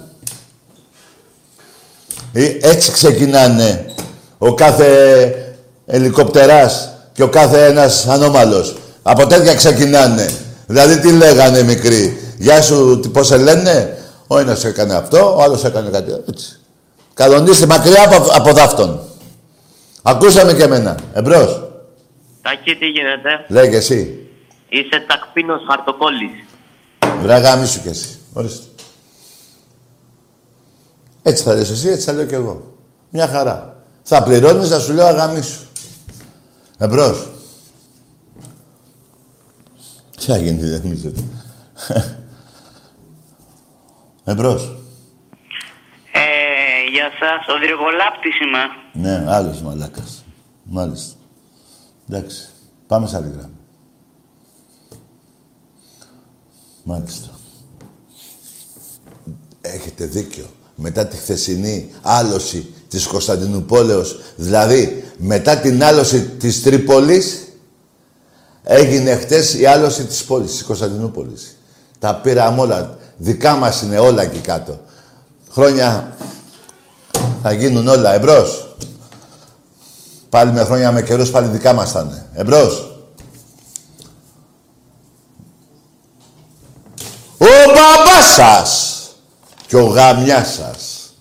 Ε, Έτσι ξεκινάνε ο κάθε ελικοπτεράς και ο κάθε ένας ανώμαλος. Από τέτοια ξεκινάνε. Δηλαδή τι λέγανε μικροί. Γεια σου, τι- πώς σε λένε; Ο ένας έκανε αυτό, ο άλλος έκανε κάτι έτσι. Κανονίστε μακριά από, από δάφτον. Ακούσαμε και εμένα. Εμπρός. Τάκη, τι γίνεται; Λέει και εσύ. Είσαι τακπίνος χαρτοκόλλης. Βράγα μη σου κι εσύ. Ορίστε. Έτσι θα λες εσύ, έτσι θα λέω κι εγώ. Μια χαρά. Θα πληρώνεις να σου λέω αγαμί σου. Εμπρός. Τι θα γίνει, δεν νομίζετε. Εμπρός. Ε, γεια σας, ο Δρυγολάπτης είμαι. Ναι, άλλος μαλάκας. Μάλιστα. Εντάξει. Πάμε σε άλλη γράμμα. Μάλιστα. Έχετε δίκιο. Μετά τη χθεσινή άλωση της Κωνσταντινούπολεως, δηλαδή μετά την άλωση της Τρίπολης, έγινε χτες η άλωση της πόλης, της Κωνσταντινούπολης. Τα πήραμε όλα. Δικά μας είναι όλα εκεί κάτω. Χρόνια θα γίνουν όλα. Εμπρός. Πάλι με χρόνια με καιρούς πάλι δικά μας θα είναι. Εμπρός. Ο μπαμπάς σας και ο γαμιάς σας.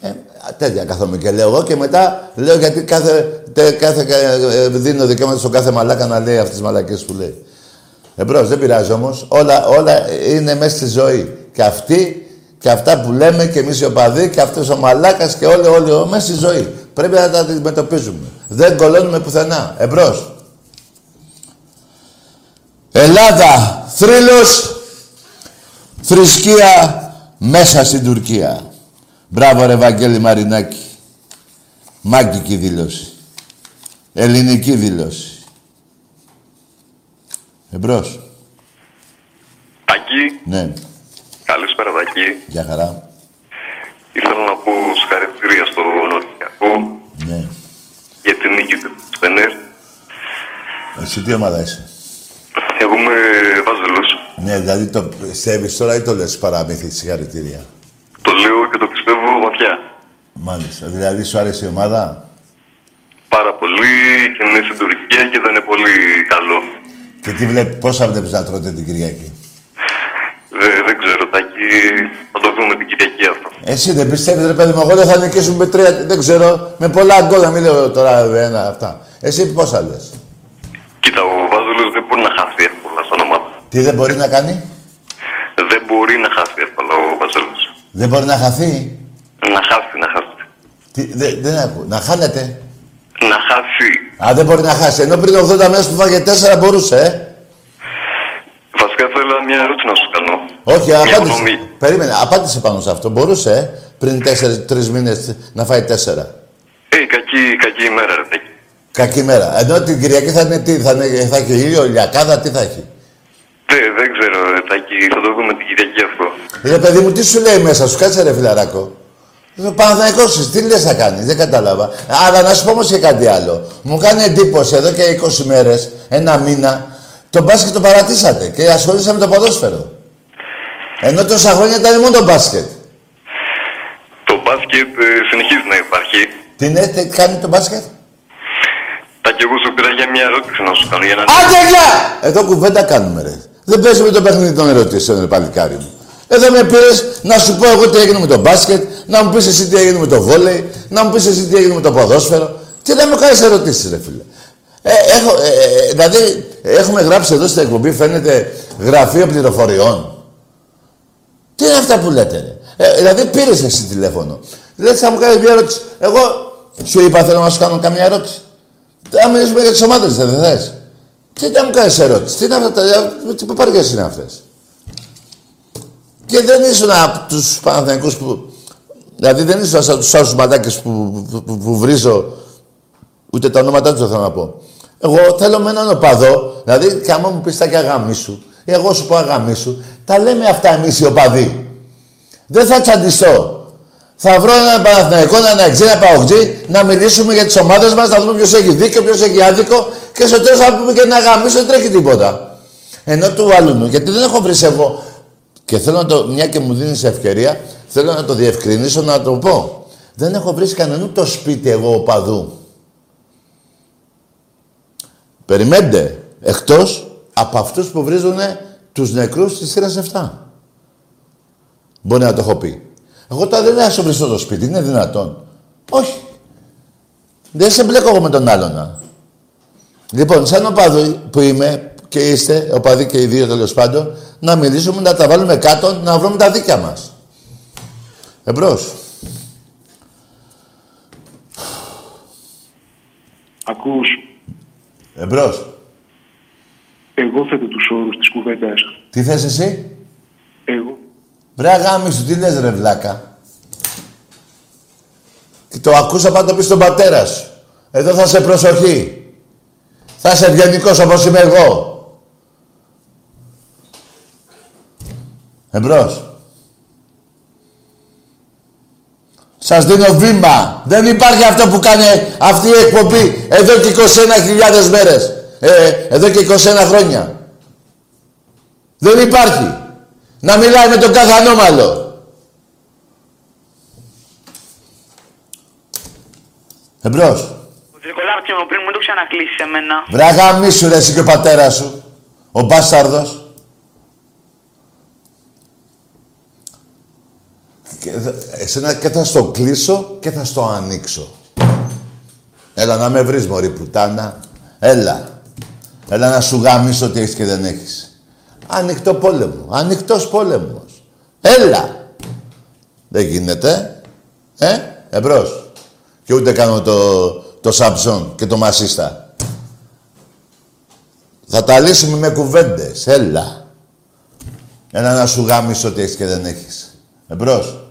Ε, τέτοια κάθομαι και λέω εγώ και μετά λέω γιατί κάθε, τε, κάθε ε, δίνω δικαίωμα στον κάθε μαλάκα να λέει αυτές τις μαλακές που λέει. Εμπρός, δεν πειράζει όμως. Όλα, όλα είναι μέσα στη ζωή. Και αυτή και αυτά που λέμε και εμείς οι οπαδοί και αυτός ο μαλάκας και όλοι, όλοι μέσα στη ζωή. Πρέπει να τα αντιμετωπίζουμε. Δεν κολώνουμε πουθενά. Εμπρός. Ελλάδα, θρύλος, θρησκεία μέσα στην Τουρκία. Μπράβο ρε Βαγγέλη Μαρινάκη. Μάγκικη δήλωση. Ελληνική δήλωση. Εμπρός. Τάκη, Ναι, καλησπέρα Τάκη. για χαρά. Ήθελα να πω συγχαρητήρια στο Ολυμπιακό Ναι. για την νίκη του Φενέρ. Εσύ τι ομάδα είσαι; Εγώ είμαι Βάζελος. Ναι, δηλαδή το πιστεύεις τώρα ή το λες παραμύθι συγχαρητήρια; Το λέω και το πιστεύω βαθιά. Μάλιστα. Δηλαδή σου άρεσε η ομάδα; Πάρα πολύ και είναι στην Τουρκία και δεν είναι πολύ καλό. Και τι βλέπει, πόσα βλέπεις να τρώτε την Κυριακή; Δεν, δεν ξέρω, Τάκη, θα το δούμε την Κυριακή αυτό. Εσύ δεν πιστεύεις ρε παιδί μου, εγώ δεν θα νικήσουμε με τρία, δεν ξέρω, με πολλά γκολ, να μην λέω τώρα ένα αυτά. Εσύ πόσα λες; Κοίτα, ο Βάζελος δεν μπορεί να χάσει εύκολα σαν ομάδα. Τι δεν μπορεί να κάνει; Δεν μπορεί να χάσει εύκολα ο Βάζελος. Δεν μπορεί να χαθεί; Να χάσει, να χάσει. Τι, δεν, δεν ακούω. Να χάνεται; Να χάσει. Α, δεν μπορεί να χάσει. Ενώ πριν 80 μέρες που φάγε 4 μπορούσε, ε. Βασικά θέλω μια ερώτηση να σου κάνω. Όχι, Μια απάντησε. γνώμη. Περίμενε, απάντησε πάνω σε αυτό. Μπορούσε, ε, πριν 4-3 μήνες να φάει 4. Ε, κακή, κακή ημέρα, ρε Τάκη. Κακή μέρα. Ενώ την Κυριακή θα είναι τι, θα, είναι, θα έχει ήλιο, ηλιακάδα, τι θα έχει; Δεν, δεν ξέρω, ρε Τάκη, θα το δούμε την Κυριακή αυτό. Ρε παιδί μου, τι σου λέει μέσα σου, κάτσε ρε φιλαράκο. Ο Παναθηναϊκός σου, τι λες να κάνεις, δεν κατάλαβα. Αλλά να σου πω όμως και κάτι άλλο. Μου κάνει εντύπωση εδώ και 20 μέρες, ένα μήνα, το μπάσκετ το παρατήσατε και ασχολήσαμε με το ποδόσφαιρο. Ενώ τόσα χρόνια ήταν μόνο το μπάσκετ. Το μπάσκετ ε, συνεχίζει να υπάρχει. Τι είναι, τι κάνει το μπάσκετ; Τα και εγώ σου πήρα για μια ερώτηση να σου κάνω. Για να... Άντε γεια! Εδώ κουβέντα κάνουμε ρε. Δεν παίζουμε το παιχνίδι των ερωτήσεων, ρε παλικάρι μου. Εδώ με πήρε να σου πω εγώ τι έγινε με το μπάσκετ, να μου πει εσύ τι έγινε με το βόλεϊ, να μου πει εσύ τι έγινε με το ποδόσφαιρο. Και να μου κάνει ερωτήσει, ρε φίλε. Ε, έχω, ε, ε, δηλαδή, έχουμε γράψει εδώ στην εκπομπή, φαίνεται γραφείο πληροφοριών. Τι είναι αυτά που λέτε, ρε. Ε, δηλαδή πήρε εσύ τηλέφωνο. Λες θα μου κάνει μια ερώτηση. Εγώ σου είπα θέλω να σου κάνω καμία ερώτηση. Θα μιλήσουμε για τι ομάδε, δεν θε. Τι να μου κάνει ερώτηση. Τι είναι αυτά τα. Τι παπαριέ είναι αυτέ. Και δεν ήσουν από τους Παναθηναϊκούς που. Δηλαδή δεν ήσουν σαν τους άλλου μαντάκες που, που, που, που βρίζω. Ούτε τα ονόματά τους δεν θέλω να πω. Εγώ θέλω με έναν οπαδό, δηλαδή και άμα μου πεις τα και αγαμίσου, ή εγώ σου πω αγαμίσου, τα λέμε αυτά εμείς οι οπαδοί. Δεν θα τσαντιστώ. Θα βρω έναν Παναθηναϊκό, έναν Αεξή, ένα Παοκτζή, να μιλήσουμε για τις ομάδες μας, να δούμε ποιος έχει δίκιο, ποιος έχει άδικο και στο τέλος θα πούμε και να γαμίσω, δεν τρέχει τίποτα. Ενώ του άλλου μου, γιατί δεν έχω βρει εγώ. Και θέλω να το, μια και μου δίνεις ευκαιρία, θέλω να το διευκρινίσω να το πω. Δεν έχω βρει κανέναν το σπίτι εγώ οπαδού. Περιμένετε. Εκτός από αυτούς που βρίζουν τους νεκρούς της σειράς 7. Μπορεί να το έχω πει. Εγώ τώρα δεν έχω βριστώ το σπίτι, είναι δυνατόν. Όχι. Δεν σε μπλέκω εγώ με τον άλλον. Λοιπόν, σαν οπαδί που είμαι και είστε, οπαδοί και οι δύο τέλος πάντων, να μιλήσουμε, να τα βάλουμε κάτω, να βρούμε τα δίκια μας. Εμπρός. Ακούς. Εμπρός. Εγώ θέτω τους όρους της κουβέντας. Τι θες εσύ; Εγώ. Βρε αγάμι σου, τι λες ρε βλάκα. Και το ακούσα πάντα πει στον πατέρα σου. Εδώ θα σε προσοχή. Θα είσαι ευγενικός όπως είμαι εγώ. Εμπρός. Σας δίνω βήμα. Δεν υπάρχει αυτό που κάνει αυτή η εκπομπή εδώ και 21.000 μέρες. Ε, εδώ και 21 χρόνια. Δεν υπάρχει. Να μιλάει με τον κάθε ανώμαλο. Εμπρός. Ο Τρικολάπτη μου πριν μου το ξανακλείσεις εμένα. Βράγα μη σου ρε εσύ και ο πατέρας σου. Ο μπάσταρδος. Και, δε- εσένα και θα στο κλείσω και θα στο ανοίξω. Έλα να με βρεις μωρή πουτάνα. Έλα. Έλα να σου γαμίσω τι έχεις και δεν έχεις. Ανοιχτό πόλεμο. Ανοιχτός πόλεμος. Έλα. Δεν γίνεται. Ε, εμπρός. Και ούτε κάνω το, το Σαμψόν και το Μασίστα. Θα τα λύσουμε με κουβέντες. Έλα. Έλα να σου γάμεις ό,τι έχεις και δεν έχεις. Εμπρός.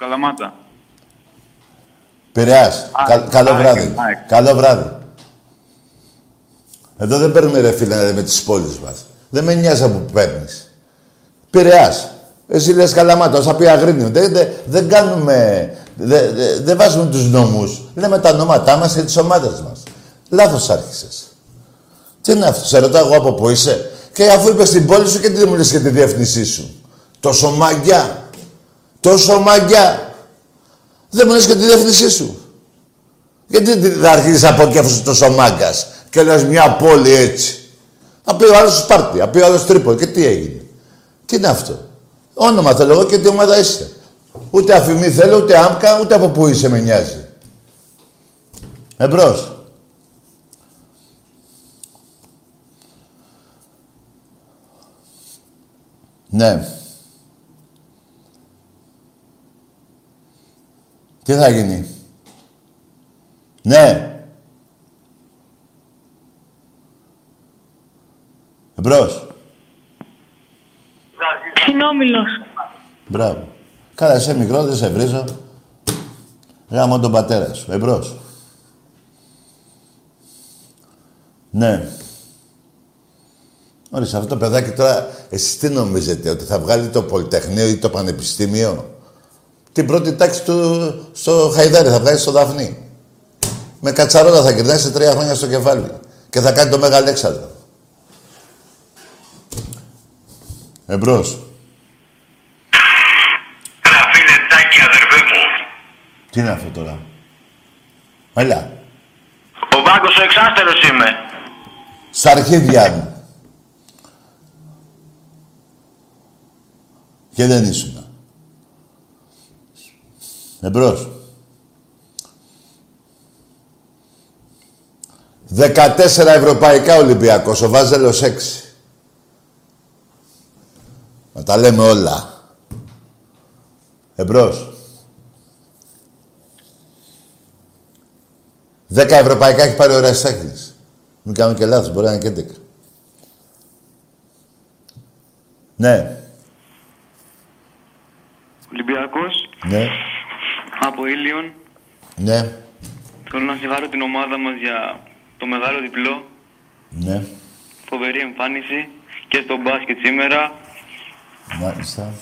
Καλαμάτα. Πειραιάς. Κα- καλό ΑΕΚ, βράδυ. ΑΕΚ. Καλό βράδυ. Εδώ δεν παίρνουμε ρε φίλε με τις πόλεις μας. Δεν με νοιάζει από που παίρνεις. Πειραιάς. Εσύ λες καλαμάτα, όσα πει αγρίνιο. Δεν, δεν, δεν κάνουμε... Δεν, δεν, δεν βάζουμε τους νόμους. Λέμε τα ονόματά μας και τις ομάδες μας. Λάθος άρχισες. Τι είναι αυτό, σε ρωτάω εγώ από πού είσαι. Και αφού είπες την πόλη σου και τι δεν μου λες και τη διεύθυνσή σου. Τόσο μαγκιά. Τόσο μαγκιά. Δεν μου λες και τη διεύθυνσή σου. Γιατί δεν θα αρχίσεις από εκεί αφού είσαι τόσο μάγκας και λες μια πόλη έτσι. Θα πει ο άλλος Σπάρτη, θα πει ο άλλος Τρίπολη και τι έγινε. Τι είναι αυτό. Όνομα θέλω εγώ και τι ομάδα είσαι. Ούτε αφημί θέλω, ούτε άμκα, ούτε από πού είσαι με νοιάζει. Εμπρός. Ναι. Τι θα γίνει; Ναι. Εμπρός. Συνόμιλος. Μπράβο. Καλά, είσαι μικρός, δεν σε βρίζω. Γάμω τον πατέρα σου. Εμπρός. Ναι. Ορίστε, αυτό το παιδάκι τώρα, εσείς τι νομίζετε, ότι θα βγάλει το Πολυτεχνείο ή το Πανεπιστήμιο; Την πρώτη τάξη του στο Χαϊδάρι θα βγάλεις στο Δαφνί. Με κατσαρόλα θα κερδίσει σε τρία χρόνια στο κεφάλι. Και θα κάνει το Μεγαλέξανδρο. Εμπρός. Έλα φίλε Τάκη αδερφέ μου. Τι είναι αυτό τώρα; Έλα. Ο Βάγκος ο εξάστερος είμαι. Στα αρχίδια μου. Και δεν ήσουν. Εμπρός. 14 ευρωπαϊκά Ολυμπιακός, ο Βάζελος 6. Να τα λέμε όλα. Εμπρός. Δέκα ευρωπαϊκά έχει πάρει ο Ρασάκης. Μην κάνω και λάθος, μπορεί να είναι και δέκα. Ναι, Ολυμπιακός, ναι, από Ήλιον. ναι, Θέλω να συγχαρώ την ομάδα μας για το μεγάλο διπλό. ναι. Φοβερή εμφάνιση και στο μπάσκετ σήμερα. Μάλιστα.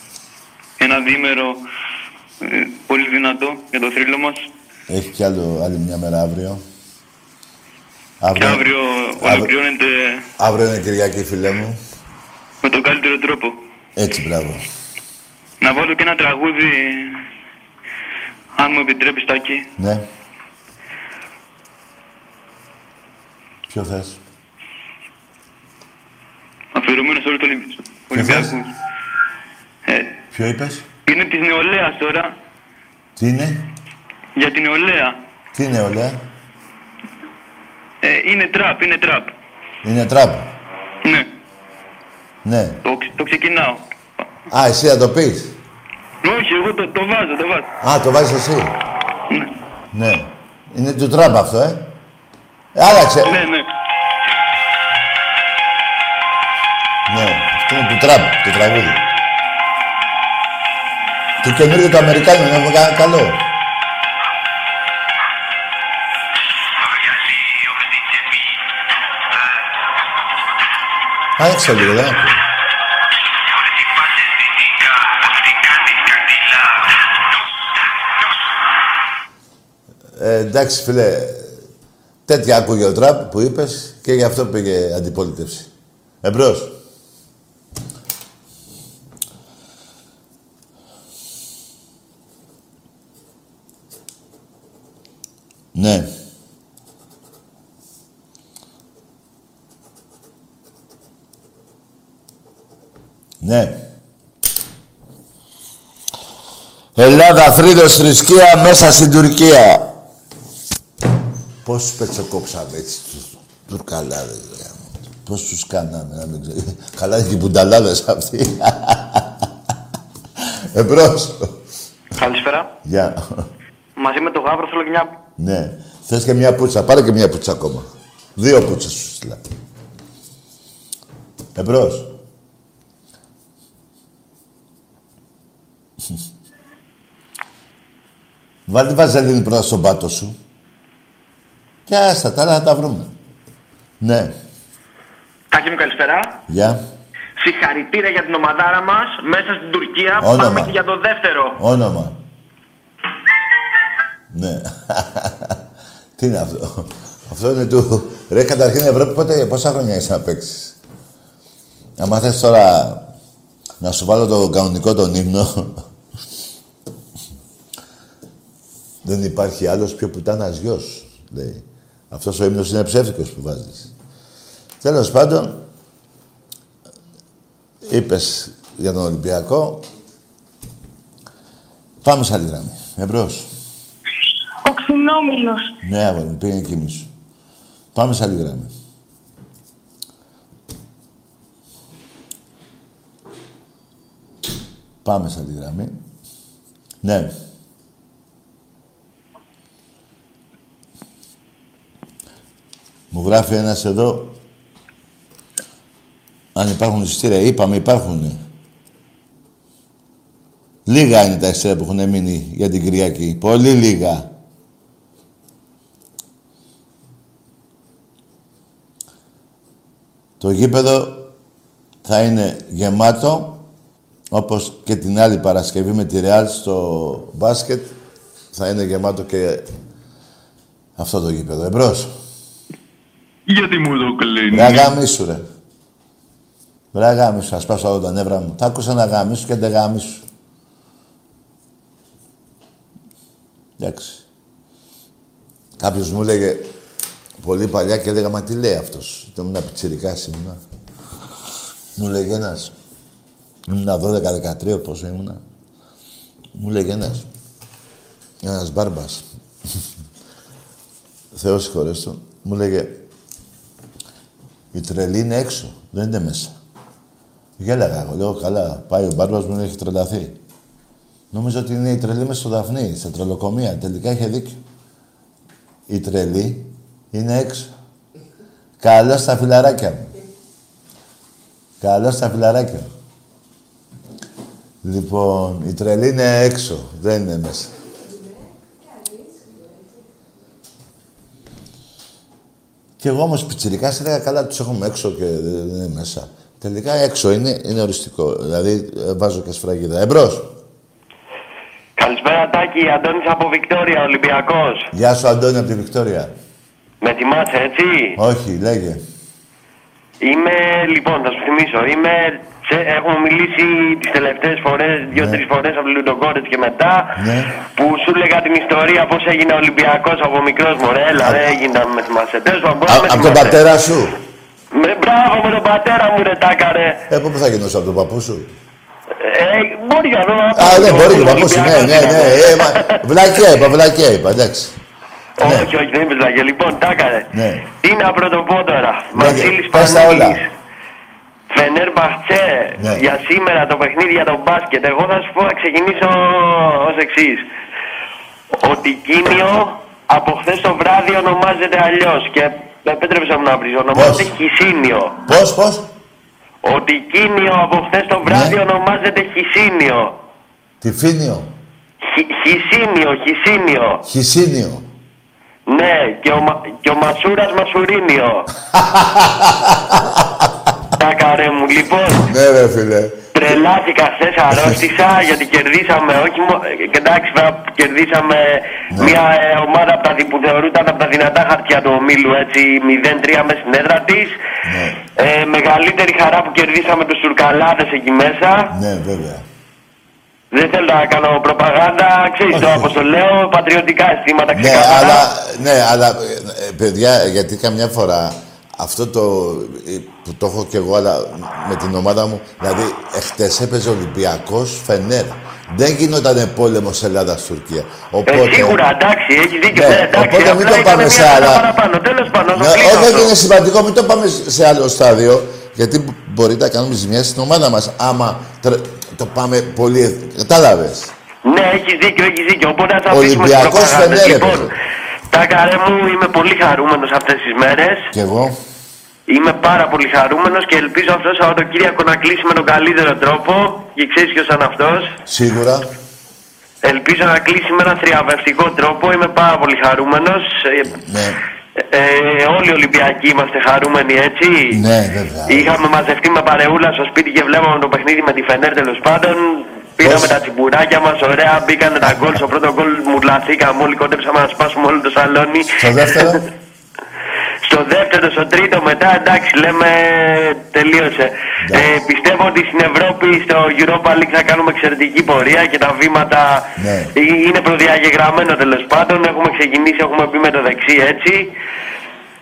Ένα διήμερο ε, πολύ δυνατό για το θρύλο μας. Έχει κι άλλο, άλλη μια μέρα αύριο. Και αύριο ολοκληρώνεται Αύριο είναι Κυριακή, φίλε μου. με τον καλύτερο τρόπο. Έτσι, μπράβο. Να βάλω και ένα τραγούδι, αν μου επιτρέπεις, Τάκη. Ναι. Ποιο θες; Αφιερωμένος σε όλους τους Ολυμπ- Ολυμπιακούς. Ε, Ποιο είπες; είναι της νεολαίας τώρα, Τι είναι; για την νεολαία. Τι είναι, ολέα. Ε, είναι τραπ, είναι τραπ. Είναι τραπ. Ναι, Ναι. το, το ξεκινάω. Α, εσύ θα το πεις. Όχι, εγώ το, το βάζω, το βάζω. Α, το βάζεις εσύ. Ναι, Ναι. Είναι του τραπ αυτό, ε. Άλλαξε. ναι, ναι. Ναι. Αυτό είναι του τραπ, το τραγούδι. Το καινούργιο του Αμερικάνου, είναι έχουμε κανένα καλό. Άνοιξε λίγο, δεν ακούω. Ε, εντάξει, φίλε, τέτοια άκουγε ο τραπ που είπες και γι' αυτό πήγε αντιπολίτευση. Εμπρός. Ναι. Ναι. Ελλάδα, Θρύδος, θρησκεία, μέσα στην Τουρκία. Πώς πετσοκόψαμε έτσι τους Τουρκαλάδες, ρε. Πώς τους κάναμε, να μην ξέρω. Καλά είναι και οι μπουνταλάδες αυτοί. <laughs> Εμπρός. Καλησπέρα. Γεια. Μαζί με τον Γάβρο θέλω και μια. Ναι. Θες και μια πουτσα. Πάρε και μια πουτσα ακόμα. Δύο πούτσες σου στείλα. Εμπρός. <laughs> Βάλτε βαζελίνη πρώτα στον πάτο σου. Και άστα, τα άλλα να τα βρούμε. Ναι. Τάκη μου, καλησπέρα. Γεια. Συγχαρητήρια για την ομαδάρα μας μέσα στην Τουρκία. Όνομα. Πάμε και για το δεύτερο. Όνομα. Ναι. <laughs> Τι είναι αυτό; Αυτό είναι του... Ρε, καταρχήν Ευρώπη, πότε, πόσα χρόνια είσαι να παίξεις; Αν θες τώρα να σου βάλω το κανονικό τον ύμνο, <laughs> δεν υπάρχει άλλος πιο πουτάνας γιος, λέει. Αυτός ο ύμνος είναι ψεύτικος που βάζεις. Τέλος πάντων, είπες για τον Ολυμπιακό, πάμε σε άλλη γραμμή. Εμπρός. Ο ξυνόμιλος. Ναι, αγόρι μου, πήγαινε κοιμήσου. Πάμε σε άλλη γραμμή. Πάμε σε άλλη γραμμή. Ναι. Μου γράφει ένας εδώ αν υπάρχουν εισιτήρια. Είπαμε υπάρχουν. Λίγα είναι τα εισιτήρια που έχουν μείνει για την Κυριακή. Πολύ λίγα. Το γήπεδο θα είναι γεμάτο, όπως και την άλλη Παρασκευή με τη Ρεάλ στο μπάσκετ. Θα είναι γεμάτο και αυτό το γήπεδο. Εμπρός. Γιατί μου το κλείνεις; Ρε γάμισου, ρε. Ρε γάμισου, ας σπάσω όλα τα νεύρα μου. Θα άκουσα να γάμισου και δεν γάμισου. Εντάξει. Κάποιος μου έλεγε πολύ παλιά και έλεγα, μα τι λέει αυτός. Ήταν ήμουν πιτσιρικάς ήμουνα. Μου λέγε ένας. Ήμουνα 12-13 πόσο ήμουνα. Μου λέγε ένας. Ένας μπάρμπας. <laughs> Θεός συγχωρές τον. Μου λέγε, η τρελή είναι έξω, δεν είναι μέσα. Γέλαγα εγώ, λέω καλά, πάει ο μπάρμπας μου έχει τρελαθεί. Νομίζω ότι είναι η τρελή μες στο Δαφνί, στα τρελοκομεία. Τελικά είχε δίκιο. Η τρελή είναι έξω. Καλώς στα φιλαράκια μου. Καλώς στα φιλαράκια μου. Λοιπόν, η τρελή είναι έξω, δεν είναι μέσα. Και εγώ όμως πιτσιρικάς έλεγα καλά τους έχουμε έξω και δεν είναι μέσα. Τελικά έξω είναι, είναι οριστικό. Δηλαδή ε, βάζω και σφραγίδα. Εμπρός. Καλησπέρα Τάκη, Αντώνης από Βικτόρια, Ολυμπιακός. Γεια σου Αντώνη από τη Βικτόρια. Με θυμάσαι έτσι; Όχι, λέγε. Είμαι, λοιπόν, θα σου θυμίσω, είμαι, σε, έχουμε μιλήσει τις τελευταίες φορές, δύο-τρεις φορές από Λουντογκόρετς και μετά, Ναι. που σου έλεγα την ιστορία πώς έγινε Ολυμπιακός από μικρός μωρέλα, δεν έγινε να με θυμάσαι. Τέλος πάντων, πώς Α, με από τον θυμάσαι. πατέρα σου; Με, μπράβο με τον πατέρα μου ρε τάκα ρε. Ε, πού θα γινώσω από τον παππού σου; Ε, μπορεί να δω. Α, ναι, μπορεί και ο παππούς σου. Ναι, ναι, ναι. Ε, μα, βλακιά είπα, βλακιά είπα, εντάξει. Όχι, όχι, δεν είπες λάγια. Λοιπόν, τάκα ρε. Ναι. Τι να πρωτοπώ τώρα. Ναι, Βασίλης πες τα όλα. Πανίγης. Φενέρ Μπαχτσέ. Ναι. Για σήμερα το παιχνίδι για τον μπάσκετ. Εγώ θα σου πω να ξεκινήσω ως εξής. Ο Τικίνιο από χθες το βράδυ ονομάζεται αλλιώς. Και επέτρεψα μου να βρεις. Ονομάζεται Χισίνιο. Πώς, πώς; Ο Τικίνιο από χθες το βράδυ Ναι. ονομάζεται Χισίνιο. Τι φίνιο; Χι- Χισίνιο, Χισίνιο. Χισίνιο. Ναι, και ο, Μα- και ο Μασούρας Μασουρίνιο. <laughs> Τα καρέ μου, λοιπόν. Ναι, ρε φίλε. Τρελάθηκα χθες, <laughs> αρρώστησα γιατί κερδίσαμε, όχι μόνο. Εντάξει, βέβαια, κερδίσαμε Ναι. μια ε, ομάδα από τα, δι- που θεωρούταν από τα δυνατά χαρτιά του ομίλου, έτσι 0-3 μες στην έδρα της. Ναι. Ε, μεγαλύτερη χαρά που κερδίσαμε τους Τουρκαλάδε εκεί μέσα. Ναι, βέβαια. Δεν θέλω να κάνω προπαγάνδα, ξέρεις το όπως το λέω, πατριωτικά αισθήματα Ναι, ξεκάθαρα. αλλά, ναι, αλλά ε, παιδιά, γιατί καμιά φορά αυτό το ε, που το έχω κι εγώ αλλά με την ομάδα μου, δηλαδή εχθές έπαιζε Ολυμπιακός Φενέρ. Δεν γινόταν πόλεμος Ελλάδας-Τουρκία. Οπότε... Ε, σίγουρα, εντάξει, έχει δίκιο. Ναι, Ναι, εντάξει, οπότε μην απλά το ήταν πάμε μια σε χαρά άλλα. Παραπάνω. Τέλος πάντων, Ναι, το κλείσω όχι, αυτό. είναι σημαντικό, μην το πάμε σε άλλο στάδιο. Γιατί μπορεί να κάνουμε ζημιά στην ομάδα μας άμα τρε- το πάμε πολύ... Κατάλαβες. Ναι, έχει δίκιο, έχει δίκιο. Οπότε θα αφήσουμε τις Ολυμπιακός προπαγάνδες. Φενέρ Λοιπόν, έπαιζε. τα καρέ μου είμαι πολύ χαρούμενος αυτές τις μέρες. Κι εγώ. Είμαι πάρα πολύ χαρούμενος και ελπίζω αυτός το Σαββατοκύριακο να κλείσει με τον καλύτερο τρόπο. Και ξέρεις ποιος είναι αυτός; Σίγουρα. Ελπίζω να κλείσει με ένα θριαμβευτικό τρόπο. Είμαι πάρα πολύ χαρούμενος. Ε, Ναι. ε, όλοι οι Ολυμπιακοί είμαστε χαρούμενοι, έτσι; Ναι, βέβαια. Είχαμε μαζευτεί με παρεούλα στο σπίτι και βλέπαμε το παιχνίδι με τη Φενέρ τέλος πάντων. Πήραμε Πώς; τα τσιμπουράκια μας, ωραία. Μπήκανε τα γκολ. Στο πρώτο γκολ μουρλαθήκαμε όλοι. Κόντεψαμε να σπάσουμε όλο το σαλόνι. Στο δεύτερο; <laughs> Στο δεύτερο, στο τρίτο, μετά εντάξει, λέμε τελείωσε. Ε, πιστεύω ότι στην Ευρώπη, στο Europa League θα κάνουμε εξαιρετική πορεία και τα βήματα Ναι. ε, είναι προδιαγεγραμμένο τέλος πάντων. Έχουμε ξεκινήσει, έχουμε πει με το δεξί έτσι.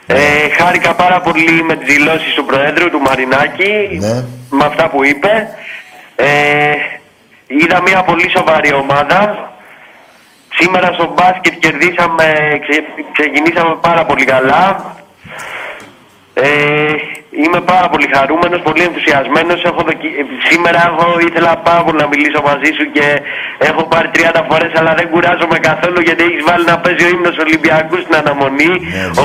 Ε, χάρηκα πάρα πολύ με τις δηλώσεις του Προέδρου, του Μαρινάκη, Ναι. με αυτά που είπε. Ε, είδα μια πολύ σοβαρή ομάδα. Σήμερα στο μπάσκετ κερδίσαμε, ξε, ξεκινήσαμε πάρα πολύ καλά. Ε, είμαι πάρα πολύ χαρούμενος, πολύ ενθουσιασμένος. Έχω δοκι... ε, Σήμερα έχω, ήθελα πάρα πολύ να μιλήσω μαζί σου και έχω πάρει 30 φορές αλλά δεν κουράζομαι καθόλου γιατί έχεις βάλει να παίζει ο ύμνος Ολυμπιακού στην αναμονή.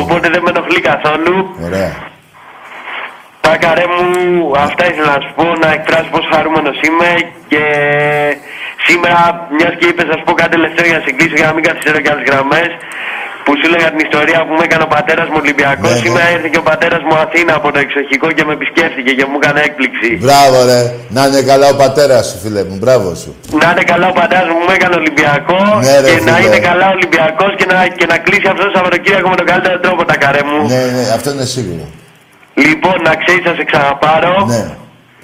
οπότε δεν με ενοχλεί καθόλου. Ωραία. Τα καρέ μου, αυτά ήθελα να σου πω, να εκφράσω πόσο χαρούμενος είμαι και σήμερα, μιας και είπες να σου πω κάτι τελευταίο για να σε κλείσω για να μην καθυστερώ και άλλες γραμμές, που σου έλεγα την ιστορία που μου έκανε ο πατέρας μου Ολυμπιακός, Ναι, ναι. σήμερα ήρθε και ο πατέρας μου Αθήνα από το εξοχικό και με επισκέφθηκε και μου έκανε έκπληξη. Μπράβο, ρε. Να είναι καλά ο πατέρας σου, φίλε μου. Μπράβο σου. Να είναι καλά ο πατέρας μου, μου έκανε Ολυμπιακό Ναι, ρε, και να φίλε. είναι καλά ο Ολυμπιακός και να, και να κλείσει αυτό το Σαββατοκύριακο με τον καλύτερο τρόπο τα καρέ μου. Ναι, ναι, αυτό είναι σίγουρο. Λοιπόν, να ξέρεις θα σε ξαναπάρω. Ναι.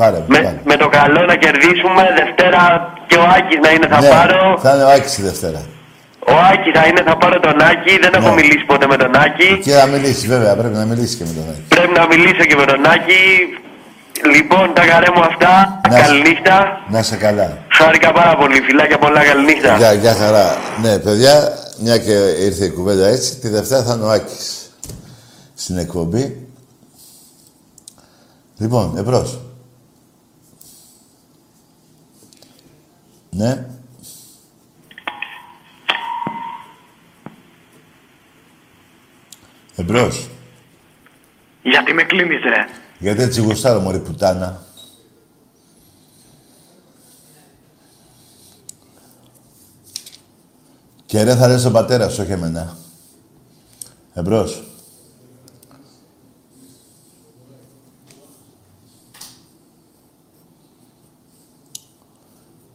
Πάρε, Με, πάρε. με το καλό να κερδίσουμε. Δευτέρα και ο Άκης να είναι θα Ναι, πάρω. Θα είναι ο Άκης τη Δευτέρα. Ο Άκης θα είναι θα πάρω τον Άκη. Δεν έχω Ναι. μιλήσει ποτέ με τον Άκη. Και να μιλήσει, βέβαια, πρέπει να μιλήσει και με τον Άκη. Πρέπει να μιλήσω και με τον Άκη. Λοιπόν, τα καρέ μου αυτά. Να- Καληνύχτα. Να είσαι καλά. Χάρηκα πάρα πολύ. Φιλάκια πολλά. Καληνύχτα. Γεια, γεια χαρά. Ναι, παιδιά, μια και ήρθε η κουβέντα έτσι, τη Δευτέρα θα είναι ο Άκης στην εκπομπή. Λοιπόν, εμπρός. Ναι. Εμπρός. Γιατί με κλείνεις ρε. Γιατί έτσι γουστάρω, μωρή πουτάνα. Και ρε θα λες τον πατέρα σου, όχι εμένα. Εμπρός.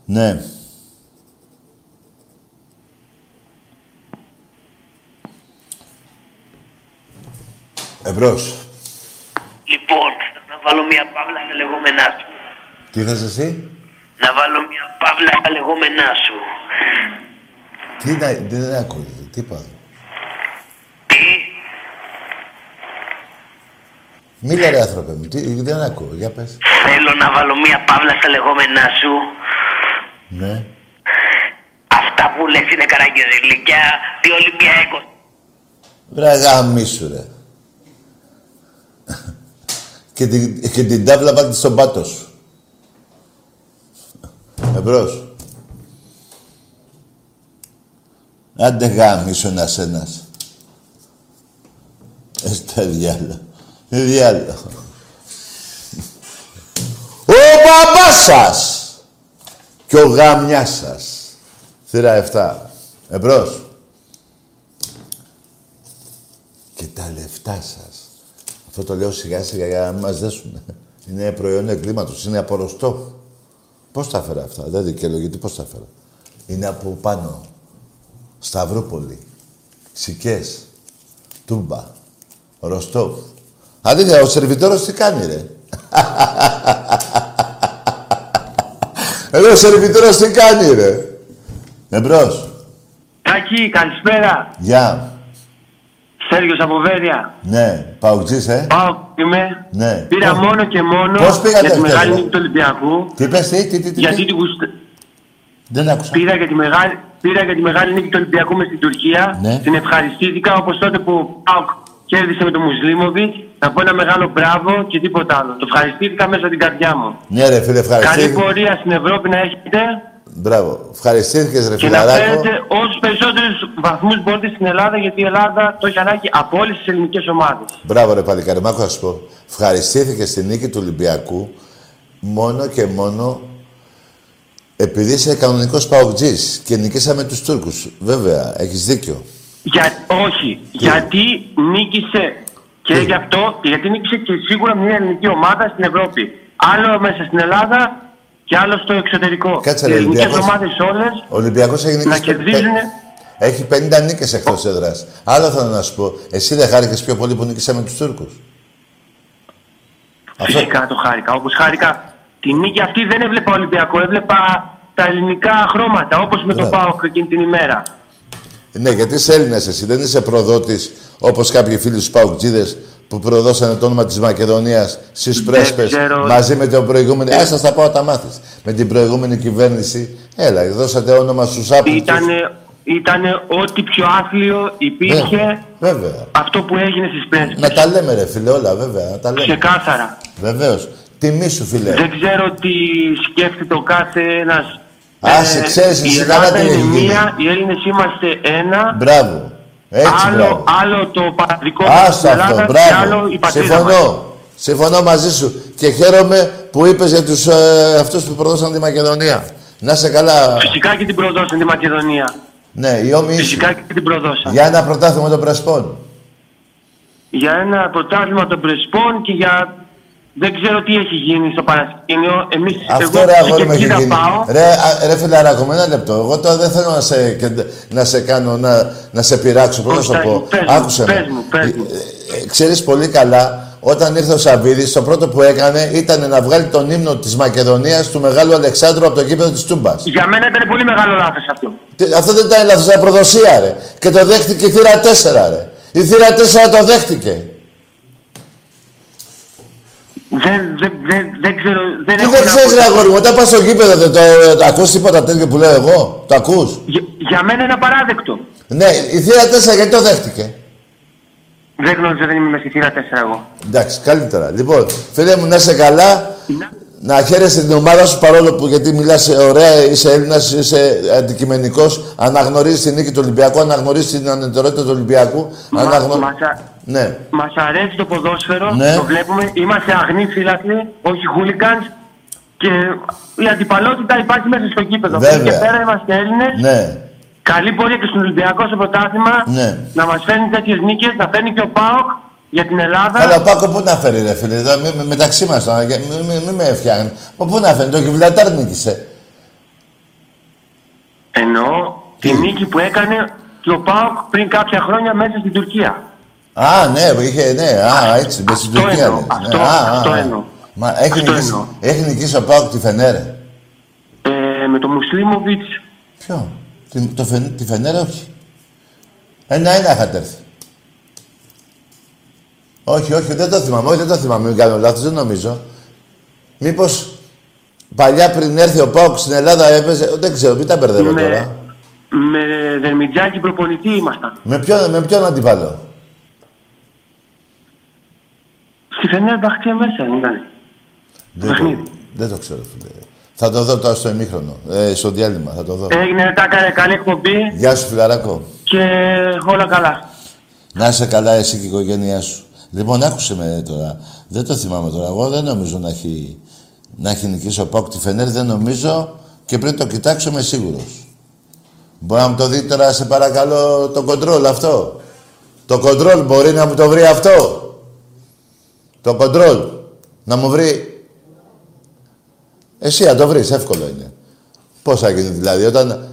Ναι. Εμπρός. Λοιπόν, να βάλω μια παύλα στα λεγόμενά σου. Τι θες εσύ; Να βάλω μια παύλα στα λεγόμενά σου. Τι να... Τι δεν ακούγεται. Τι είπα. Τι, Μίλα ρε άνθρωπε μου. Τι, δεν ακούω. Για πες. θέλω να βάλω μια παύλα στα λεγόμενά σου. Ναι. Αυτά που λες είναι καραγκιόζηλικιά, τι Ολυμπιακός. Βρε γαμίσου ρε. Και, την, και την τάβλα βάλτε στον πάτο σου. Εμπρός. Άντε γάμισο ένας ένας. Εστέ διάλο. Τι διάλο. Ο μπαμπάς σας και ο γάμιας σας. Θύρα 7. Εμπρός. Και τα λεφτά σας. Αυτό το λέω σιγά σιγά για να μην μας δέσουν. Είναι προϊόν εγκλήματος, είναι απορροστό. Πώς τα έφερα αυτά, δεν δικαιολογείται, πώς τα έφερα. Είναι από πάνω. Σταυρούπολη. Σικές. Τούμπα. Ροστόφ. Αλήθεια, ο σερβιτόρος τι κάνει, ρε; <laughs> Εδώ ο σερβιτόρος τι κάνει, ρε; Εμπρός. Τάκη, καλησπέρα. Γεια. Σέργιος από Βέρεια. Ναι. Παουτζής, ε. Πάω είμαι. Ναι. Πήρα Πώς- μόνο και μόνο Πώς πήγατε για τη χτες, μεγάλη ρε; νίκη του Ολυμπιακού. Τι είπες, τι, τι, τι, τι. Γιατί τι; την γουστε... Δεν άκουσα. Πήρα για, τη μεγάλη, πήρα για τη μεγάλη νίκη του Ολυμπιακού μες στην Τουρκία. Ναι. Την ευχαριστήθηκα όπως τότε που ο ΠΑΟΚ κέρδισε με τον Μουσλίμοβιτς. Να πω ένα μεγάλο μπράβο και τίποτα άλλο. Το ευχαριστήθηκα μέσα στην καρδιά μου. Ναι, ρε φίλε, Καλή ευχαριστήθηκα. πορεία στην Ευρώπη να έχετε Μπράβο. Ευχαριστήθηκες, ρε και να φιλαράκο. φέρετε όσου περισσότερους βαθμούς μπορείτε στην Ελλάδα γιατί η Ελλάδα το έχει ανάγκη από όλες τις ελληνικές ομάδες. Μπράβο, ρε παλικάρι, μ' άκου να σου πω. Ευχαριστήθηκες στη νίκη του Ολυμπιακού μόνο και μόνο επειδή είσαι κανονικός παουτζής και νικήσαμε τους Τούρκους. Βέβαια, έχεις δίκιο. Για, όχι, γιατί νίκησε και γι' αυτό, γιατί νίκησε και σίγουρα μια ελληνική ομάδα στην Ευρώπη. Άλλο μέσα στην Ελλάδα και άλλο στο εξωτερικό. Κάτσε, Οι ρε, ελληνικέ Ολυμπιακός. ομάδε όλε Ο Ολυμπιακός έχει να νικήσει... κερδίζουν. Έχει 50 νίκες εκτός έδρας. Άλλο θέλω να σου πω. Εσύ δεν χάρηκες πιο πολύ που νικήσαμε τους Τούρκους. Αυτό- Φυσικά το χάρηκα. Όπως χάρηκα τη νίκη αυτή δεν έβλεπα Ολυμπιακό, έβλεπα τα ελληνικά χρώματα όπως με τον Μπράβο. Πάοκ εκείνη την ημέρα. Ναι, γιατί είσαι Έλληνας εσύ. Δεν είσαι προδότης όπως κάποιοι φίλοι τους παουτζίδες που προδώσανε το όνομα της Μακεδονίας στις πρέσπες ξέρω. μαζί με την προηγούμενη... Άστα στα πάω τα μάθεις. Με την προηγούμενη κυβέρνηση. Έλα, δώσατε όνομα στους άπλητους. Ήταν, ήταν ό,τι πιο άθλιο υπήρχε Ναι, Βέβαια. αυτό που έγινε στις πρέσβες. Να τα λέμε ρε φίλε όλα, βέβαια. Να τα λέμε. Ξεκάθαρα. Βεβαίως. Τιμή σου φίλε. Δεν ξέρω τι σκέφτεται ο κάθε ένας. Άσε, ξέρεις η εσύ Ελλάδα καλά τι είναι έχει γίνει. μία, οι Έλληνες είμαστε ένα. Μπράβο. Έτσι, άλλο, μπράβο. άλλο το πατρικό μας στην Άστα αυτό, Ελλάδας και άλλο μπράβο. η πατρίδα μας. Συμφωνώ. Συμφωνώ μαζί σου. Και χαίρομαι που είπες για τους, ε, αυτούς που προδώσαν τη Μακεδονία. Να σε καλά. Φυσικά και την προδώσαν τη Μακεδονία. Ναι, οι όμοιοι σου. Φυσικά και την προδώσαν. Για ένα πρωτάθλημα των Πρεσπών. Για ένα πρωτάθλημα των Πρεσπών και για... Δεν ξέρω τι έχει γίνει στο Πανασκήνιο. Εμείς, Αυτό εγώ ρε αγόρι και μου εκεί έχει θα γίνει. πάω. Ρε, α, ρε φιλαράκο, με ένα λεπτό. Εγώ τώρα δεν θέλω να σε, κεντε- να σε κάνω, να, να σε πειράξω. Πώς να Όχι, σου το Τάκη, πω. πες μου, Άκουσε με. πες μου, πες μου. Ε, ε, Ξέρεις πολύ καλά, όταν ήρθε ο Σαββίδης, το πρώτο που έκανε ήταν να βγάλει τον ύμνο της Μακεδονίας του Μεγάλου Αλεξάνδρου από το κήπεδο της Τούμπας. Για μένα ήταν πολύ μεγάλο λάθος αυτό. Τι- Αυτό δεν ήταν λάθος, ήταν προδοσία, ρε. Και το δέχτηκε η θύρα 4, ρε. Η θύρα 4 το δέχτηκε. Δεν, δεν, δεν, δεν ξέρω. Δεν Τι έχω δεν να ξέρεις, πω. ρε αγόρι μου, όταν πας στο γήπεδο, δεν το, το ακούς τίποτα τέτοιο που λέω εγώ; Το ακούς; Για, για μένα είναι απαράδεκτο. Ναι, η θύρα 4 γιατί το δέχτηκε; Δεν γνωρίζω, δεν είμαι με στη θύρα 4 εγώ. Εντάξει, καλύτερα. Λοιπόν, φίλε μου, να είσαι καλά. Να, να χαίρεσαι την ομάδα σου παρόλο που γιατί μιλάς ωραία, είσαι Έλληνας, είσαι αντικειμενικός, αναγνωρίζεις την νίκη του Ολυμπιακού, αναγνωρίζεις την ανετερότητα του Ολυμπιακού. Μα, αναγνω- μας, α- Ναι. μας αρέσει το ποδόσφαιρο, Ναι. το βλέπουμε, είμαστε αγνοί φύλακοι, όχι χούλιγκανς και η αντιπαλότητα υπάρχει μέσα στο κήπεδο. Βέβαια. Και πέρα είμαστε Έλληνες, Ναι. καλή πορεία και στον Ολυμπιακό στο πρωτάθλημα, Ναι. να μας φέρνει τέτοιες νίκες, να φέρνει και ο ΠΑΟΚ για την Ελλάδα. Αλλά ο Πάκο πού να φέρει, ρε φίλε, εδώ, μη- μη- μεταξύ μας τώρα, για- μη, μη, μη με φτιάχνει. Πού πού να φέρει, το Γιβλατάρ νίκησε. Εννοώ τη νίκη που έκανε και ο ΠΑΟΚ πριν κάποια χρόνια μέσα στην Τουρκία. Α, ναι, είχε, ναι, α, έτσι, με στην Αυτό Τουρκία. εννοώ, λες. αυτό- ναι, α, αυτό α, α. εννοώ. Μα έχει Αυτό νικήσει, εννοώ. έχει νικήσει ο Πάοκ τη Φενέρε. Ε, με τον Μουσλίμοβιτς Ποιο, τη, το Φεν, τη Φενέρε όχι. Ένα-ένα είχατε έρθει. Όχι, όχι, δεν το θυμάμαι, όχι, δεν το θυμάμαι, μην κάνω λάθος, δεν νομίζω. Μήπως παλιά πριν έρθει ο Πάοκ στην Ελλάδα έπαιζε, δεν ξέρω, μην τα μπερδεύω με, τώρα. με Δερμιτζάκη προπονητή ήμασταν. Με ποιον, με ποιον αντιπαλό. Στη Φενέρ Μπαχτία μέσα δεν ήταν. Δεν το, Παιχνίδι. δεν το ξέρω, φίλε. Θα το δω τώρα στο ημίχρονο, ε, στο διάλειμμα, θα το δω. Έγινε, τα έκανε καλή εκπομπή Γεια σου, φιλαράκο. και όλα καλά. Να είσαι καλά εσύ και η οικογένειά σου. Λοιπόν, άκουσε με τώρα. Δεν το θυμάμαι τώρα. Εγώ δεν νομίζω να έχει, να έχει νικήσει ο Πάουκ τη Φενέρ. Δεν νομίζω και πριν το κοιτάξω είμαι σίγουρος. Μπορεί να μου το δει τώρα, σε παρακαλώ, το κοντρόλ αυτό. Το κοντρόλ μπορεί να μου το βρει αυτό. Το κοντρόλ. Να μου βρει... Εσύ να το βρεις, εύκολο είναι. Πώς θα γίνει δηλαδή, όταν...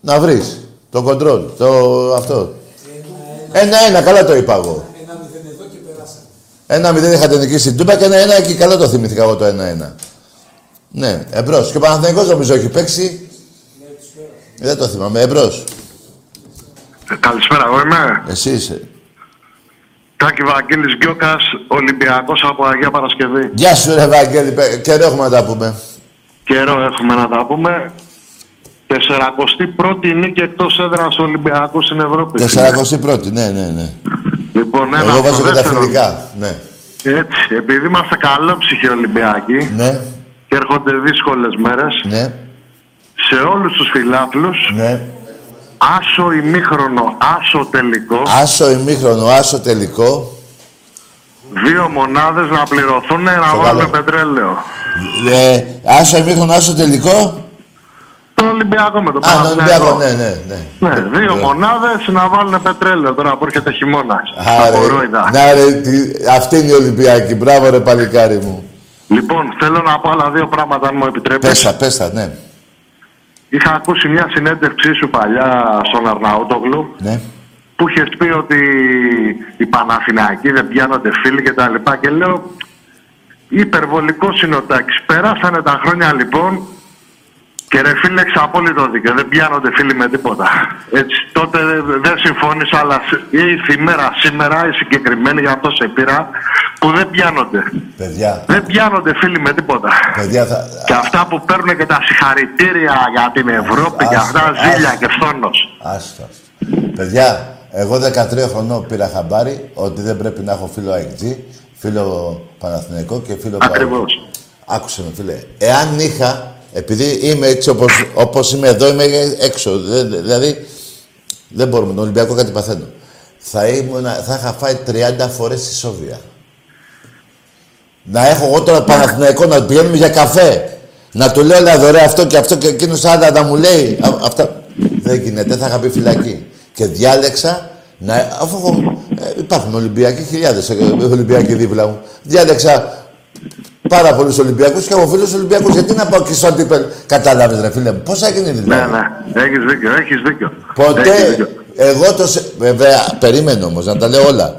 Να βρεις το κοντρόλ, το αυτό. Ένα-ένα, καλά το είπα εγώ. Ένα-μηδέν είχατε νικήσει την Τούπα και ένα-ένα και καλά το θυμήθηκα εγώ το ένα-ένα. Ναι, εμπρός. Και ο Παναθηναϊκός νομίζω έχει παίξει. Δεν το θυμάμαι. Εμπρός. Καλησπέρα, εγώ είμαι. Εσύ είσαι. Τάκη Βαγγέλης Γκιόκας, Ολυμπιακός από Αγία Παρασκευή. Γεια σου, ρε Βαγγέλη. Παι- Καιρό έχουμε να τα πούμε. Καιρό έχουμε να τα πούμε. 41η νίκη εκτός έδρας Ολυμπιακού στην Ευρώπη. 41η, ναι, ναι, ναι. Λοιπόν, ένα Εγώ βάζω στο και τα δεύτερο. φιλικά. Ναι. Έτσι, επειδή είμαστε καλόψυχοι Ολυμπιακοί Ναι, και έρχονται δύσκολες μέρες, ναι, σε όλους τους φιλάθλους, ναι. άσο ημίχρονο, άσο τελικό, Άσο ημίχρονο, άσο τελικό. δύο μονάδες να πληρωθούν να Στο βάλουν καλό. πετρέλαιο. Ε, άσο ημίχρονο, άσο τελικό. Το Ολυμπιακό με το Α, τον Παναθηναϊκό. Ολυμπιακό, ναι, ναι, ναι. Ναι, δύο μονάδες να βάλουν πετρέλαιο τώρα που έρχεται χειμώνα. Άρε, Απορρόιδα. να ρε, τι- αυτή είναι η Ολυμπιακή. Μπράβο ρε παλικάρι μου. Λοιπόν, θέλω να πω άλλα δύο πράγματα, αν μου επιτρέπεις. Πες τα, πες τα, ναι. Είχα ακούσει μια συνέντευξή σου παλιά στον Αρναούτογλου Ναι. που είχες πει ότι οι Παναθηναϊκοί δεν πιάνονται φίλοι και τα λοιπά και λέω υπερβολικό είναι ο Τάκης. Περάσανε τα χρόνια λοιπόν και ρε φίλε έχεις απόλυτο δίκιο, δεν πιάνονται φίλοι με τίποτα. Έτσι, τότε δεν- δεν συμφώνησα, αλλά σ- ήρθε η μέρα σήμερα, η συγκεκριμένη, για αυτό σε πήρα, που δεν πιάνονται. Παιδιά, Δεν πιάνονται φίλοι με τίποτα. παιδιά θα... Και αυτά που παίρνουν και τα συγχαρητήρια για την Ευρώπη και Άστα, αυτά ζήλια άστα. και φθόνος. Άστο. άστο. Παιδιά, εγώ 13 χρονών πήρα χαμπάρι ότι δεν πρέπει να έχω φίλο AXG, φίλο Παναθηναϊκό και φίλο Ακριβώς. Άκουσε με φίλε. Εάν είχα, επειδή είμαι έτσι όπως, όπως είμαι εδώ, είμαι έξω. δε- δε- δηλαδή, δεν μπορούμε. Τον Ολυμπιακό κάτι παθαίνω. Θα, ήμουν, θα είχα φάει 30 φορές ισόβια. Να έχω εγώ τώρα Παναθηναϊκό να πηγαίνουμε για καφέ. Να του λέω, έλα δωρε αυτό και αυτό και εκείνος άλλα να μου λέει. Α, αυτά. Δεν γίνεται, θα είχα πει φυλακή. Και διάλεξα να. Αφού έχω, ε, υπάρχουν Ολυμπιακοί χιλιάδες Ολυμπιακοί δίπλα μου. Διάλεξα πάρα πολλούς Ολυμπιακούς και έχω φίλους Ολυμπιακούς. Γιατί να πάω και στο αντίπελ. Κατάλαβες, ρε φίλε μου. Πώς θα γίνει Ναι, δηλαδή. ναι. Έχεις δίκιο, έχεις δίκιο. Έχεις Ποτέ. δίκιο. Εγώ το. σε- Βέβαια, περίμενε όμως να τα λέω όλα.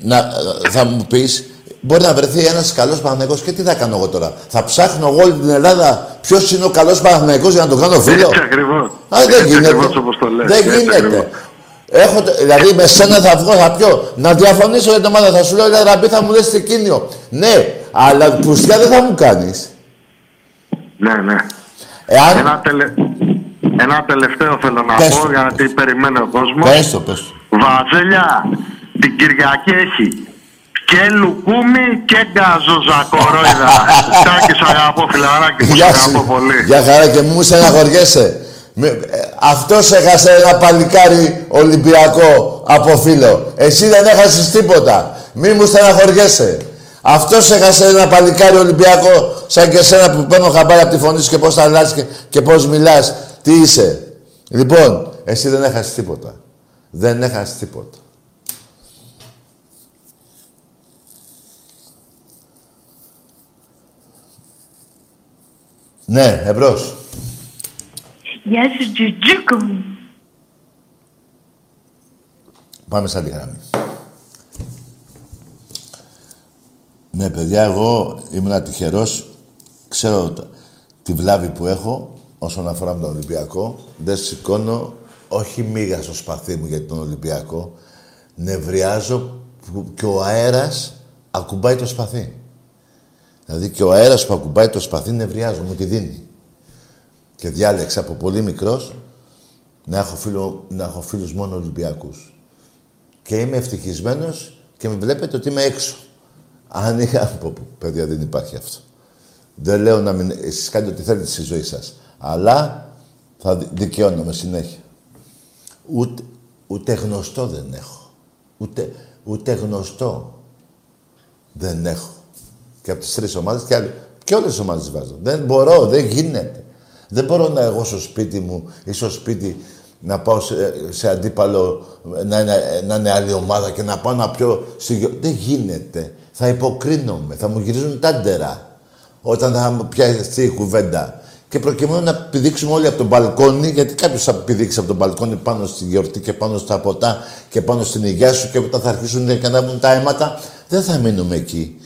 Να, θα μου πεις, μπορεί να βρεθεί ένας καλός Παναθηναϊκός και τι θα κάνω εγώ τώρα; Θα ψάχνω εγώ όλη την Ελλάδα ποιος είναι ο καλός Παναθηναϊκός για να τον κάνω φίλο; Έτσι ακριβώς. Α, δεν Έτσι γίνεται. ακριβώς όπως το λες. Δεν Έτσι γίνεται. ακριβώς. Έχω, τε- δηλαδή με σένα θα βγω, θα πιω. Να διαφωνήσω για την ομάδα, θα σου λέω, ρε Ραμπή, θα μου λες τρικίνιο. Ναι, αλλά πουστιά δεν θα μου κάνεις. Ναι, ναι. Εάν... Ένα, τελε... Ένα τελευταίο θέλω να Πες πω, το, γιατί περιμένει ο κόσμος. Πες το, πες το. Βαζέλια, την Κυριακή έχει Και λουκούμι και γκαζόζα κορόιδα. <laughs> Τάκη, σ' αγαπώ, φιλαράκι μου, σ' Γεια αγαπώ σου. πολύ. Γεια χαρά και μου στεναχωριέσαι. Με- ε, Αυτός έχασε ένα παλικάρι Ολυμπιακό από φίλο. Εσύ δεν έχασες τίποτα. Μη μου στεναχωριέσαι. Αυτός έχασε ένα παλικάρι Ολυμπιακό σαν και εσένα που παίρνω χαμπάρι από τη φωνή σου και πώς θα αλλάζεις και, και πώς μιλάς. Τι είσαι; Λοιπόν, εσύ δεν έχασες τίποτα. Δεν έχασες τίποτα. Ναι, εμπρός. Γεια σου, Τζουτζούκο μου. Πάμε σαν τη γραμμή. Ναι, παιδιά, εγώ ήμουν τυχερός. Ξέρω τα- τη βλάβη που έχω όσον αφορά με τον Ολυμπιακό. Δεν σηκώνω όχι μίγα στο σπαθί μου για τον Ολυμπιακό. Νευριάζω που και ο αέρας ακουμπάει το σπαθί. Δηλαδή και ο αέρας που ακουμπάει το σπαθί νευριάζω, μου τη δίνει. Και διάλεξα από πολύ μικρός να έχω, φίλο, να έχω φίλους μόνο Ολυμπιακούς. Και είμαι ευτυχισμένος και με βλέπετε ότι είμαι έξω. Αν είχα... Πω, πω, παιδιά, δεν υπάρχει αυτό. Δεν λέω να μην... Εσείς κάνετε ό,τι θέλετε στη ζωή σας. Αλλά θα δι- δικαιώνομαι συνέχεια. Ούτε, ούτε γνωστό δεν έχω. Ούτε, ούτε γνωστό δεν έχω. Και από τις τρεις ομάδες και, άλλοι, και όλες τις ομάδες βάζω. Δεν μπορώ, δεν γίνεται. Δεν μπορώ να εγώ στο σπίτι μου ή στο σπίτι να πάω σε, σε αντίπαλο, να είναι, να είναι άλλη ομάδα και να πάω να πιω στη... Δεν γίνεται. Θα υποκρίνομαι, θα μου γυρίζουν τάντερα όταν θα μου πιάσει η κουβέντα. Και προκειμένου να πηδήξουμε όλοι από τον μπαλκόνι, γιατί κάποιος θα πηδήξει από τον μπαλκόνι πάνω στη γιορτή και πάνω στα ποτά και πάνω στην υγεία σου και όταν θα αρχίσουν και να βγουν τα αίματα, δεν θα μείνουμε εκεί.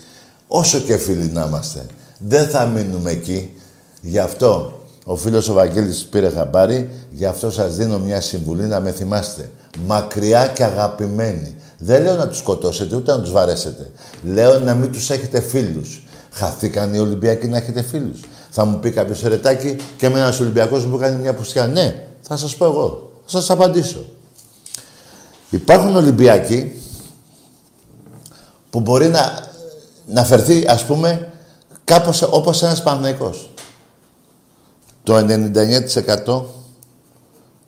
Όσο και φίλοι να είμαστε. Δεν θα μείνουμε εκεί. Γι' αυτό ο φίλος ο Βαγγέλης πήρε χαμπάρι, γι' αυτό σας δίνω μια συμβουλή να με θυμάστε. Μακριά και αγαπημένοι. Δεν λέω να τους σκοτώσετε, ούτε να τους βαρέσετε. Λέω να μην τους έχετε φίλους. Χαθήκαν οι Ολυμπιακοί να έχετε φίλους. Θα μου πει κάποιος ερετάκι και με ένας Ολυμπιακός μου κάνει μια πουστιά. Ναι, θα σας πω εγώ. Θα σας απαντήσω. Υπάρχουν Ολυμπιακοί που μπορεί να, να φερθεί, ας πούμε, κάπως όπως ένας Παναθηναϊκός. Το 99%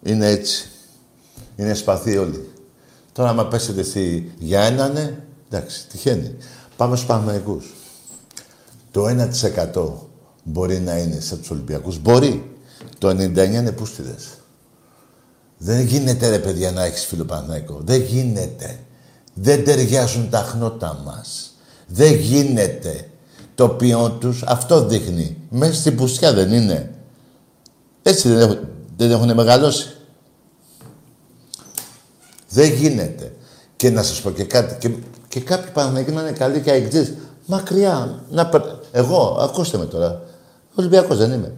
είναι έτσι. Είναι σπαθί όλοι. Τώρα, άμα πέσετε στη... για έναν, ναι, εντάξει, τυχαίνει. Πάμε στους Παναθηναϊκούς. Το 1% μπορεί να είναι σε τους Ολυμπιακούς. Μπορεί. Το 99% είναι πούστιδες. Δεν γίνεται ρε παιδιά να έχεις φίλο Παναθηναϊκό. Δεν γίνεται. Δεν ταιριάζουν τα χνότα μας. Δεν γίνεται. Το ποιόν τους αυτό δείχνει. Μέσα στην πουστιά δεν είναι. Έτσι δεν έχουν, δεν έχουν μεγαλώσει. Δεν γίνεται. Και να σας πω και κάτι. Και, και κάποιοι Παναθηναϊκοί να είναι καλοί και αεκτζείς. Μακριά. Να, περ- εγώ, ακούστε με τώρα. Ολυμπιακός δεν είμαι.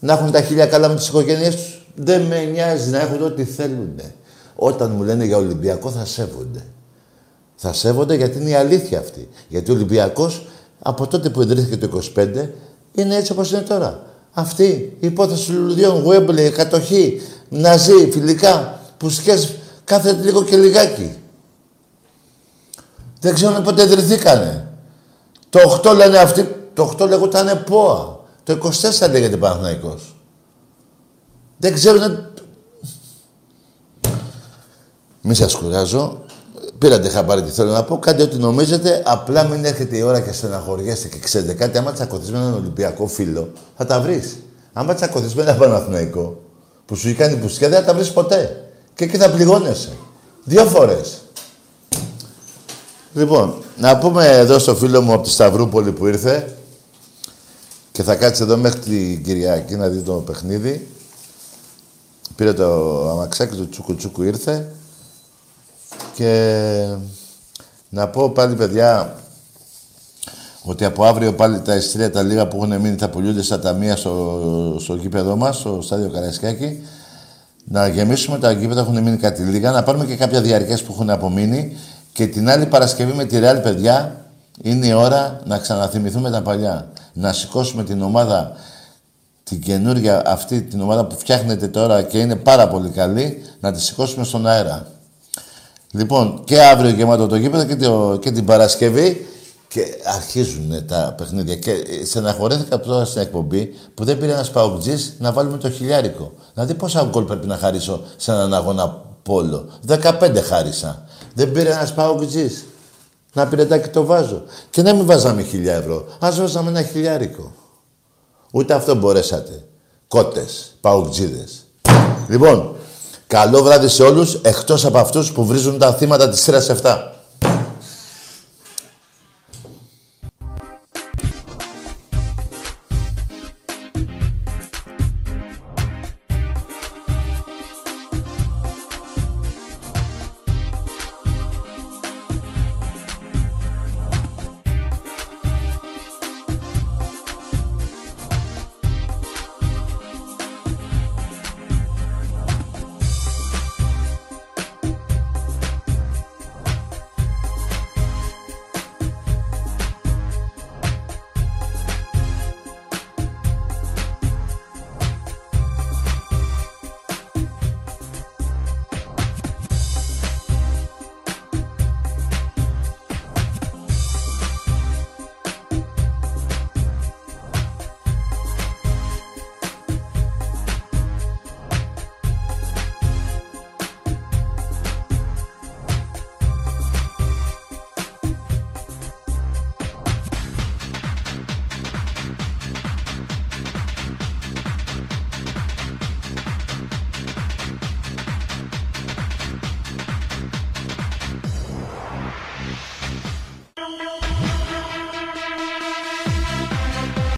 Να έχουν τα χίλια καλά με τις οικογένειές τους. Δεν με νοιάζει να έχουν ό,τι θέλουν. Όταν μου λένε για Ολυμπιακό θα σέβονται. Θα σέβονται γιατί είναι η αλήθεια αυτή. Γιατί ο Ολυμπιακός από τότε που ιδρύθηκε το 25 είναι έτσι όπως είναι τώρα. Αυτή η υπόθεση του λουλουδιών, Γουέμπλε, κατοχή, ναζί, φιλικά, που σκες κάθε λίγο και λιγάκι. Δεν ξέρουν πότε ιδρυθήκανε. Το 8 λένε αυτοί, το 8 λέγονταν ΠΟΑ. Το 24 λέγεται Παναθηναϊκός. Δεν ξέρουν... Μη σας κουράζω. Πήρατε χαμπάρι τι θέλω να πω. Κάντε ό,τι νομίζετε. Απλά μην έρχεται η ώρα και στεναχωριέστε και ξέρετε κάτι. Άμα τσακωθείς με έναν Ολυμπιακό φίλο, θα τα βρεις. Άμα τσακωθείς με έναν Παναθηναϊκό, που σου έχει κάνει πουστιά, δεν θα τα βρεις ποτέ. Και εκεί θα πληγώνεσαι. Δύο φορές. Λοιπόν, να πούμε εδώ στο φίλο μου από τη Σταυρούπολη που ήρθε και θα κάτσει εδώ μέχρι την Κυριακή να δει το παιχνίδι. Πήρε το αμαξάκι του τσούκου τσούκου ήρθε και να πω πάλι παιδιά ότι από αύριο πάλι τα ειστήρια τα λίγα που έχουν μείνει θα πουλούνται στα ταμεία στο, στο γήπεδο μας, στο στάδιο Καραϊσκάκη. Να γεμίσουμε τα γήπεδα, έχουν μείνει κάτι λίγα, να πάρουμε και κάποια διαρκές που έχουν απομείνει και την άλλη Παρασκευή με τη Real, παιδιά, είναι η ώρα να ξαναθυμηθούμε τα παλιά. Να σηκώσουμε την ομάδα, την καινούργια αυτή, την ομάδα που φτιάχνεται τώρα και είναι πάρα πολύ καλή, να τη σηκώσουμε στον αέρα. Λοιπόν, και αύριο γεμάτο το γήπεδο και, το, και την Παρασκευή και αρχίζουν τα παιχνίδια. Και στεναχωρέθηκα τώρα στην εκπομπή που δεν πήρε ένας παουτζής να βάλουμε το χιλιάρικο. Δηλαδή, πόσα γκολ πρέπει να χαρίσω σε έναν αγώνα πόλο. 15 χάρισα. Δεν πήρε ένας παουτζής. Να πήρε το βάζω. Και να μην βάζαμε χιλιά ευρώ. Α βάζαμε ένα χιλιάρικο. Ούτε αυτό μπορέσατε. Κότες, παουτζίδες. Λοιπόν, καλό βράδυ σε όλους, εκτός από αυτούς που βρίζουν τα θύματα της σειράς 7.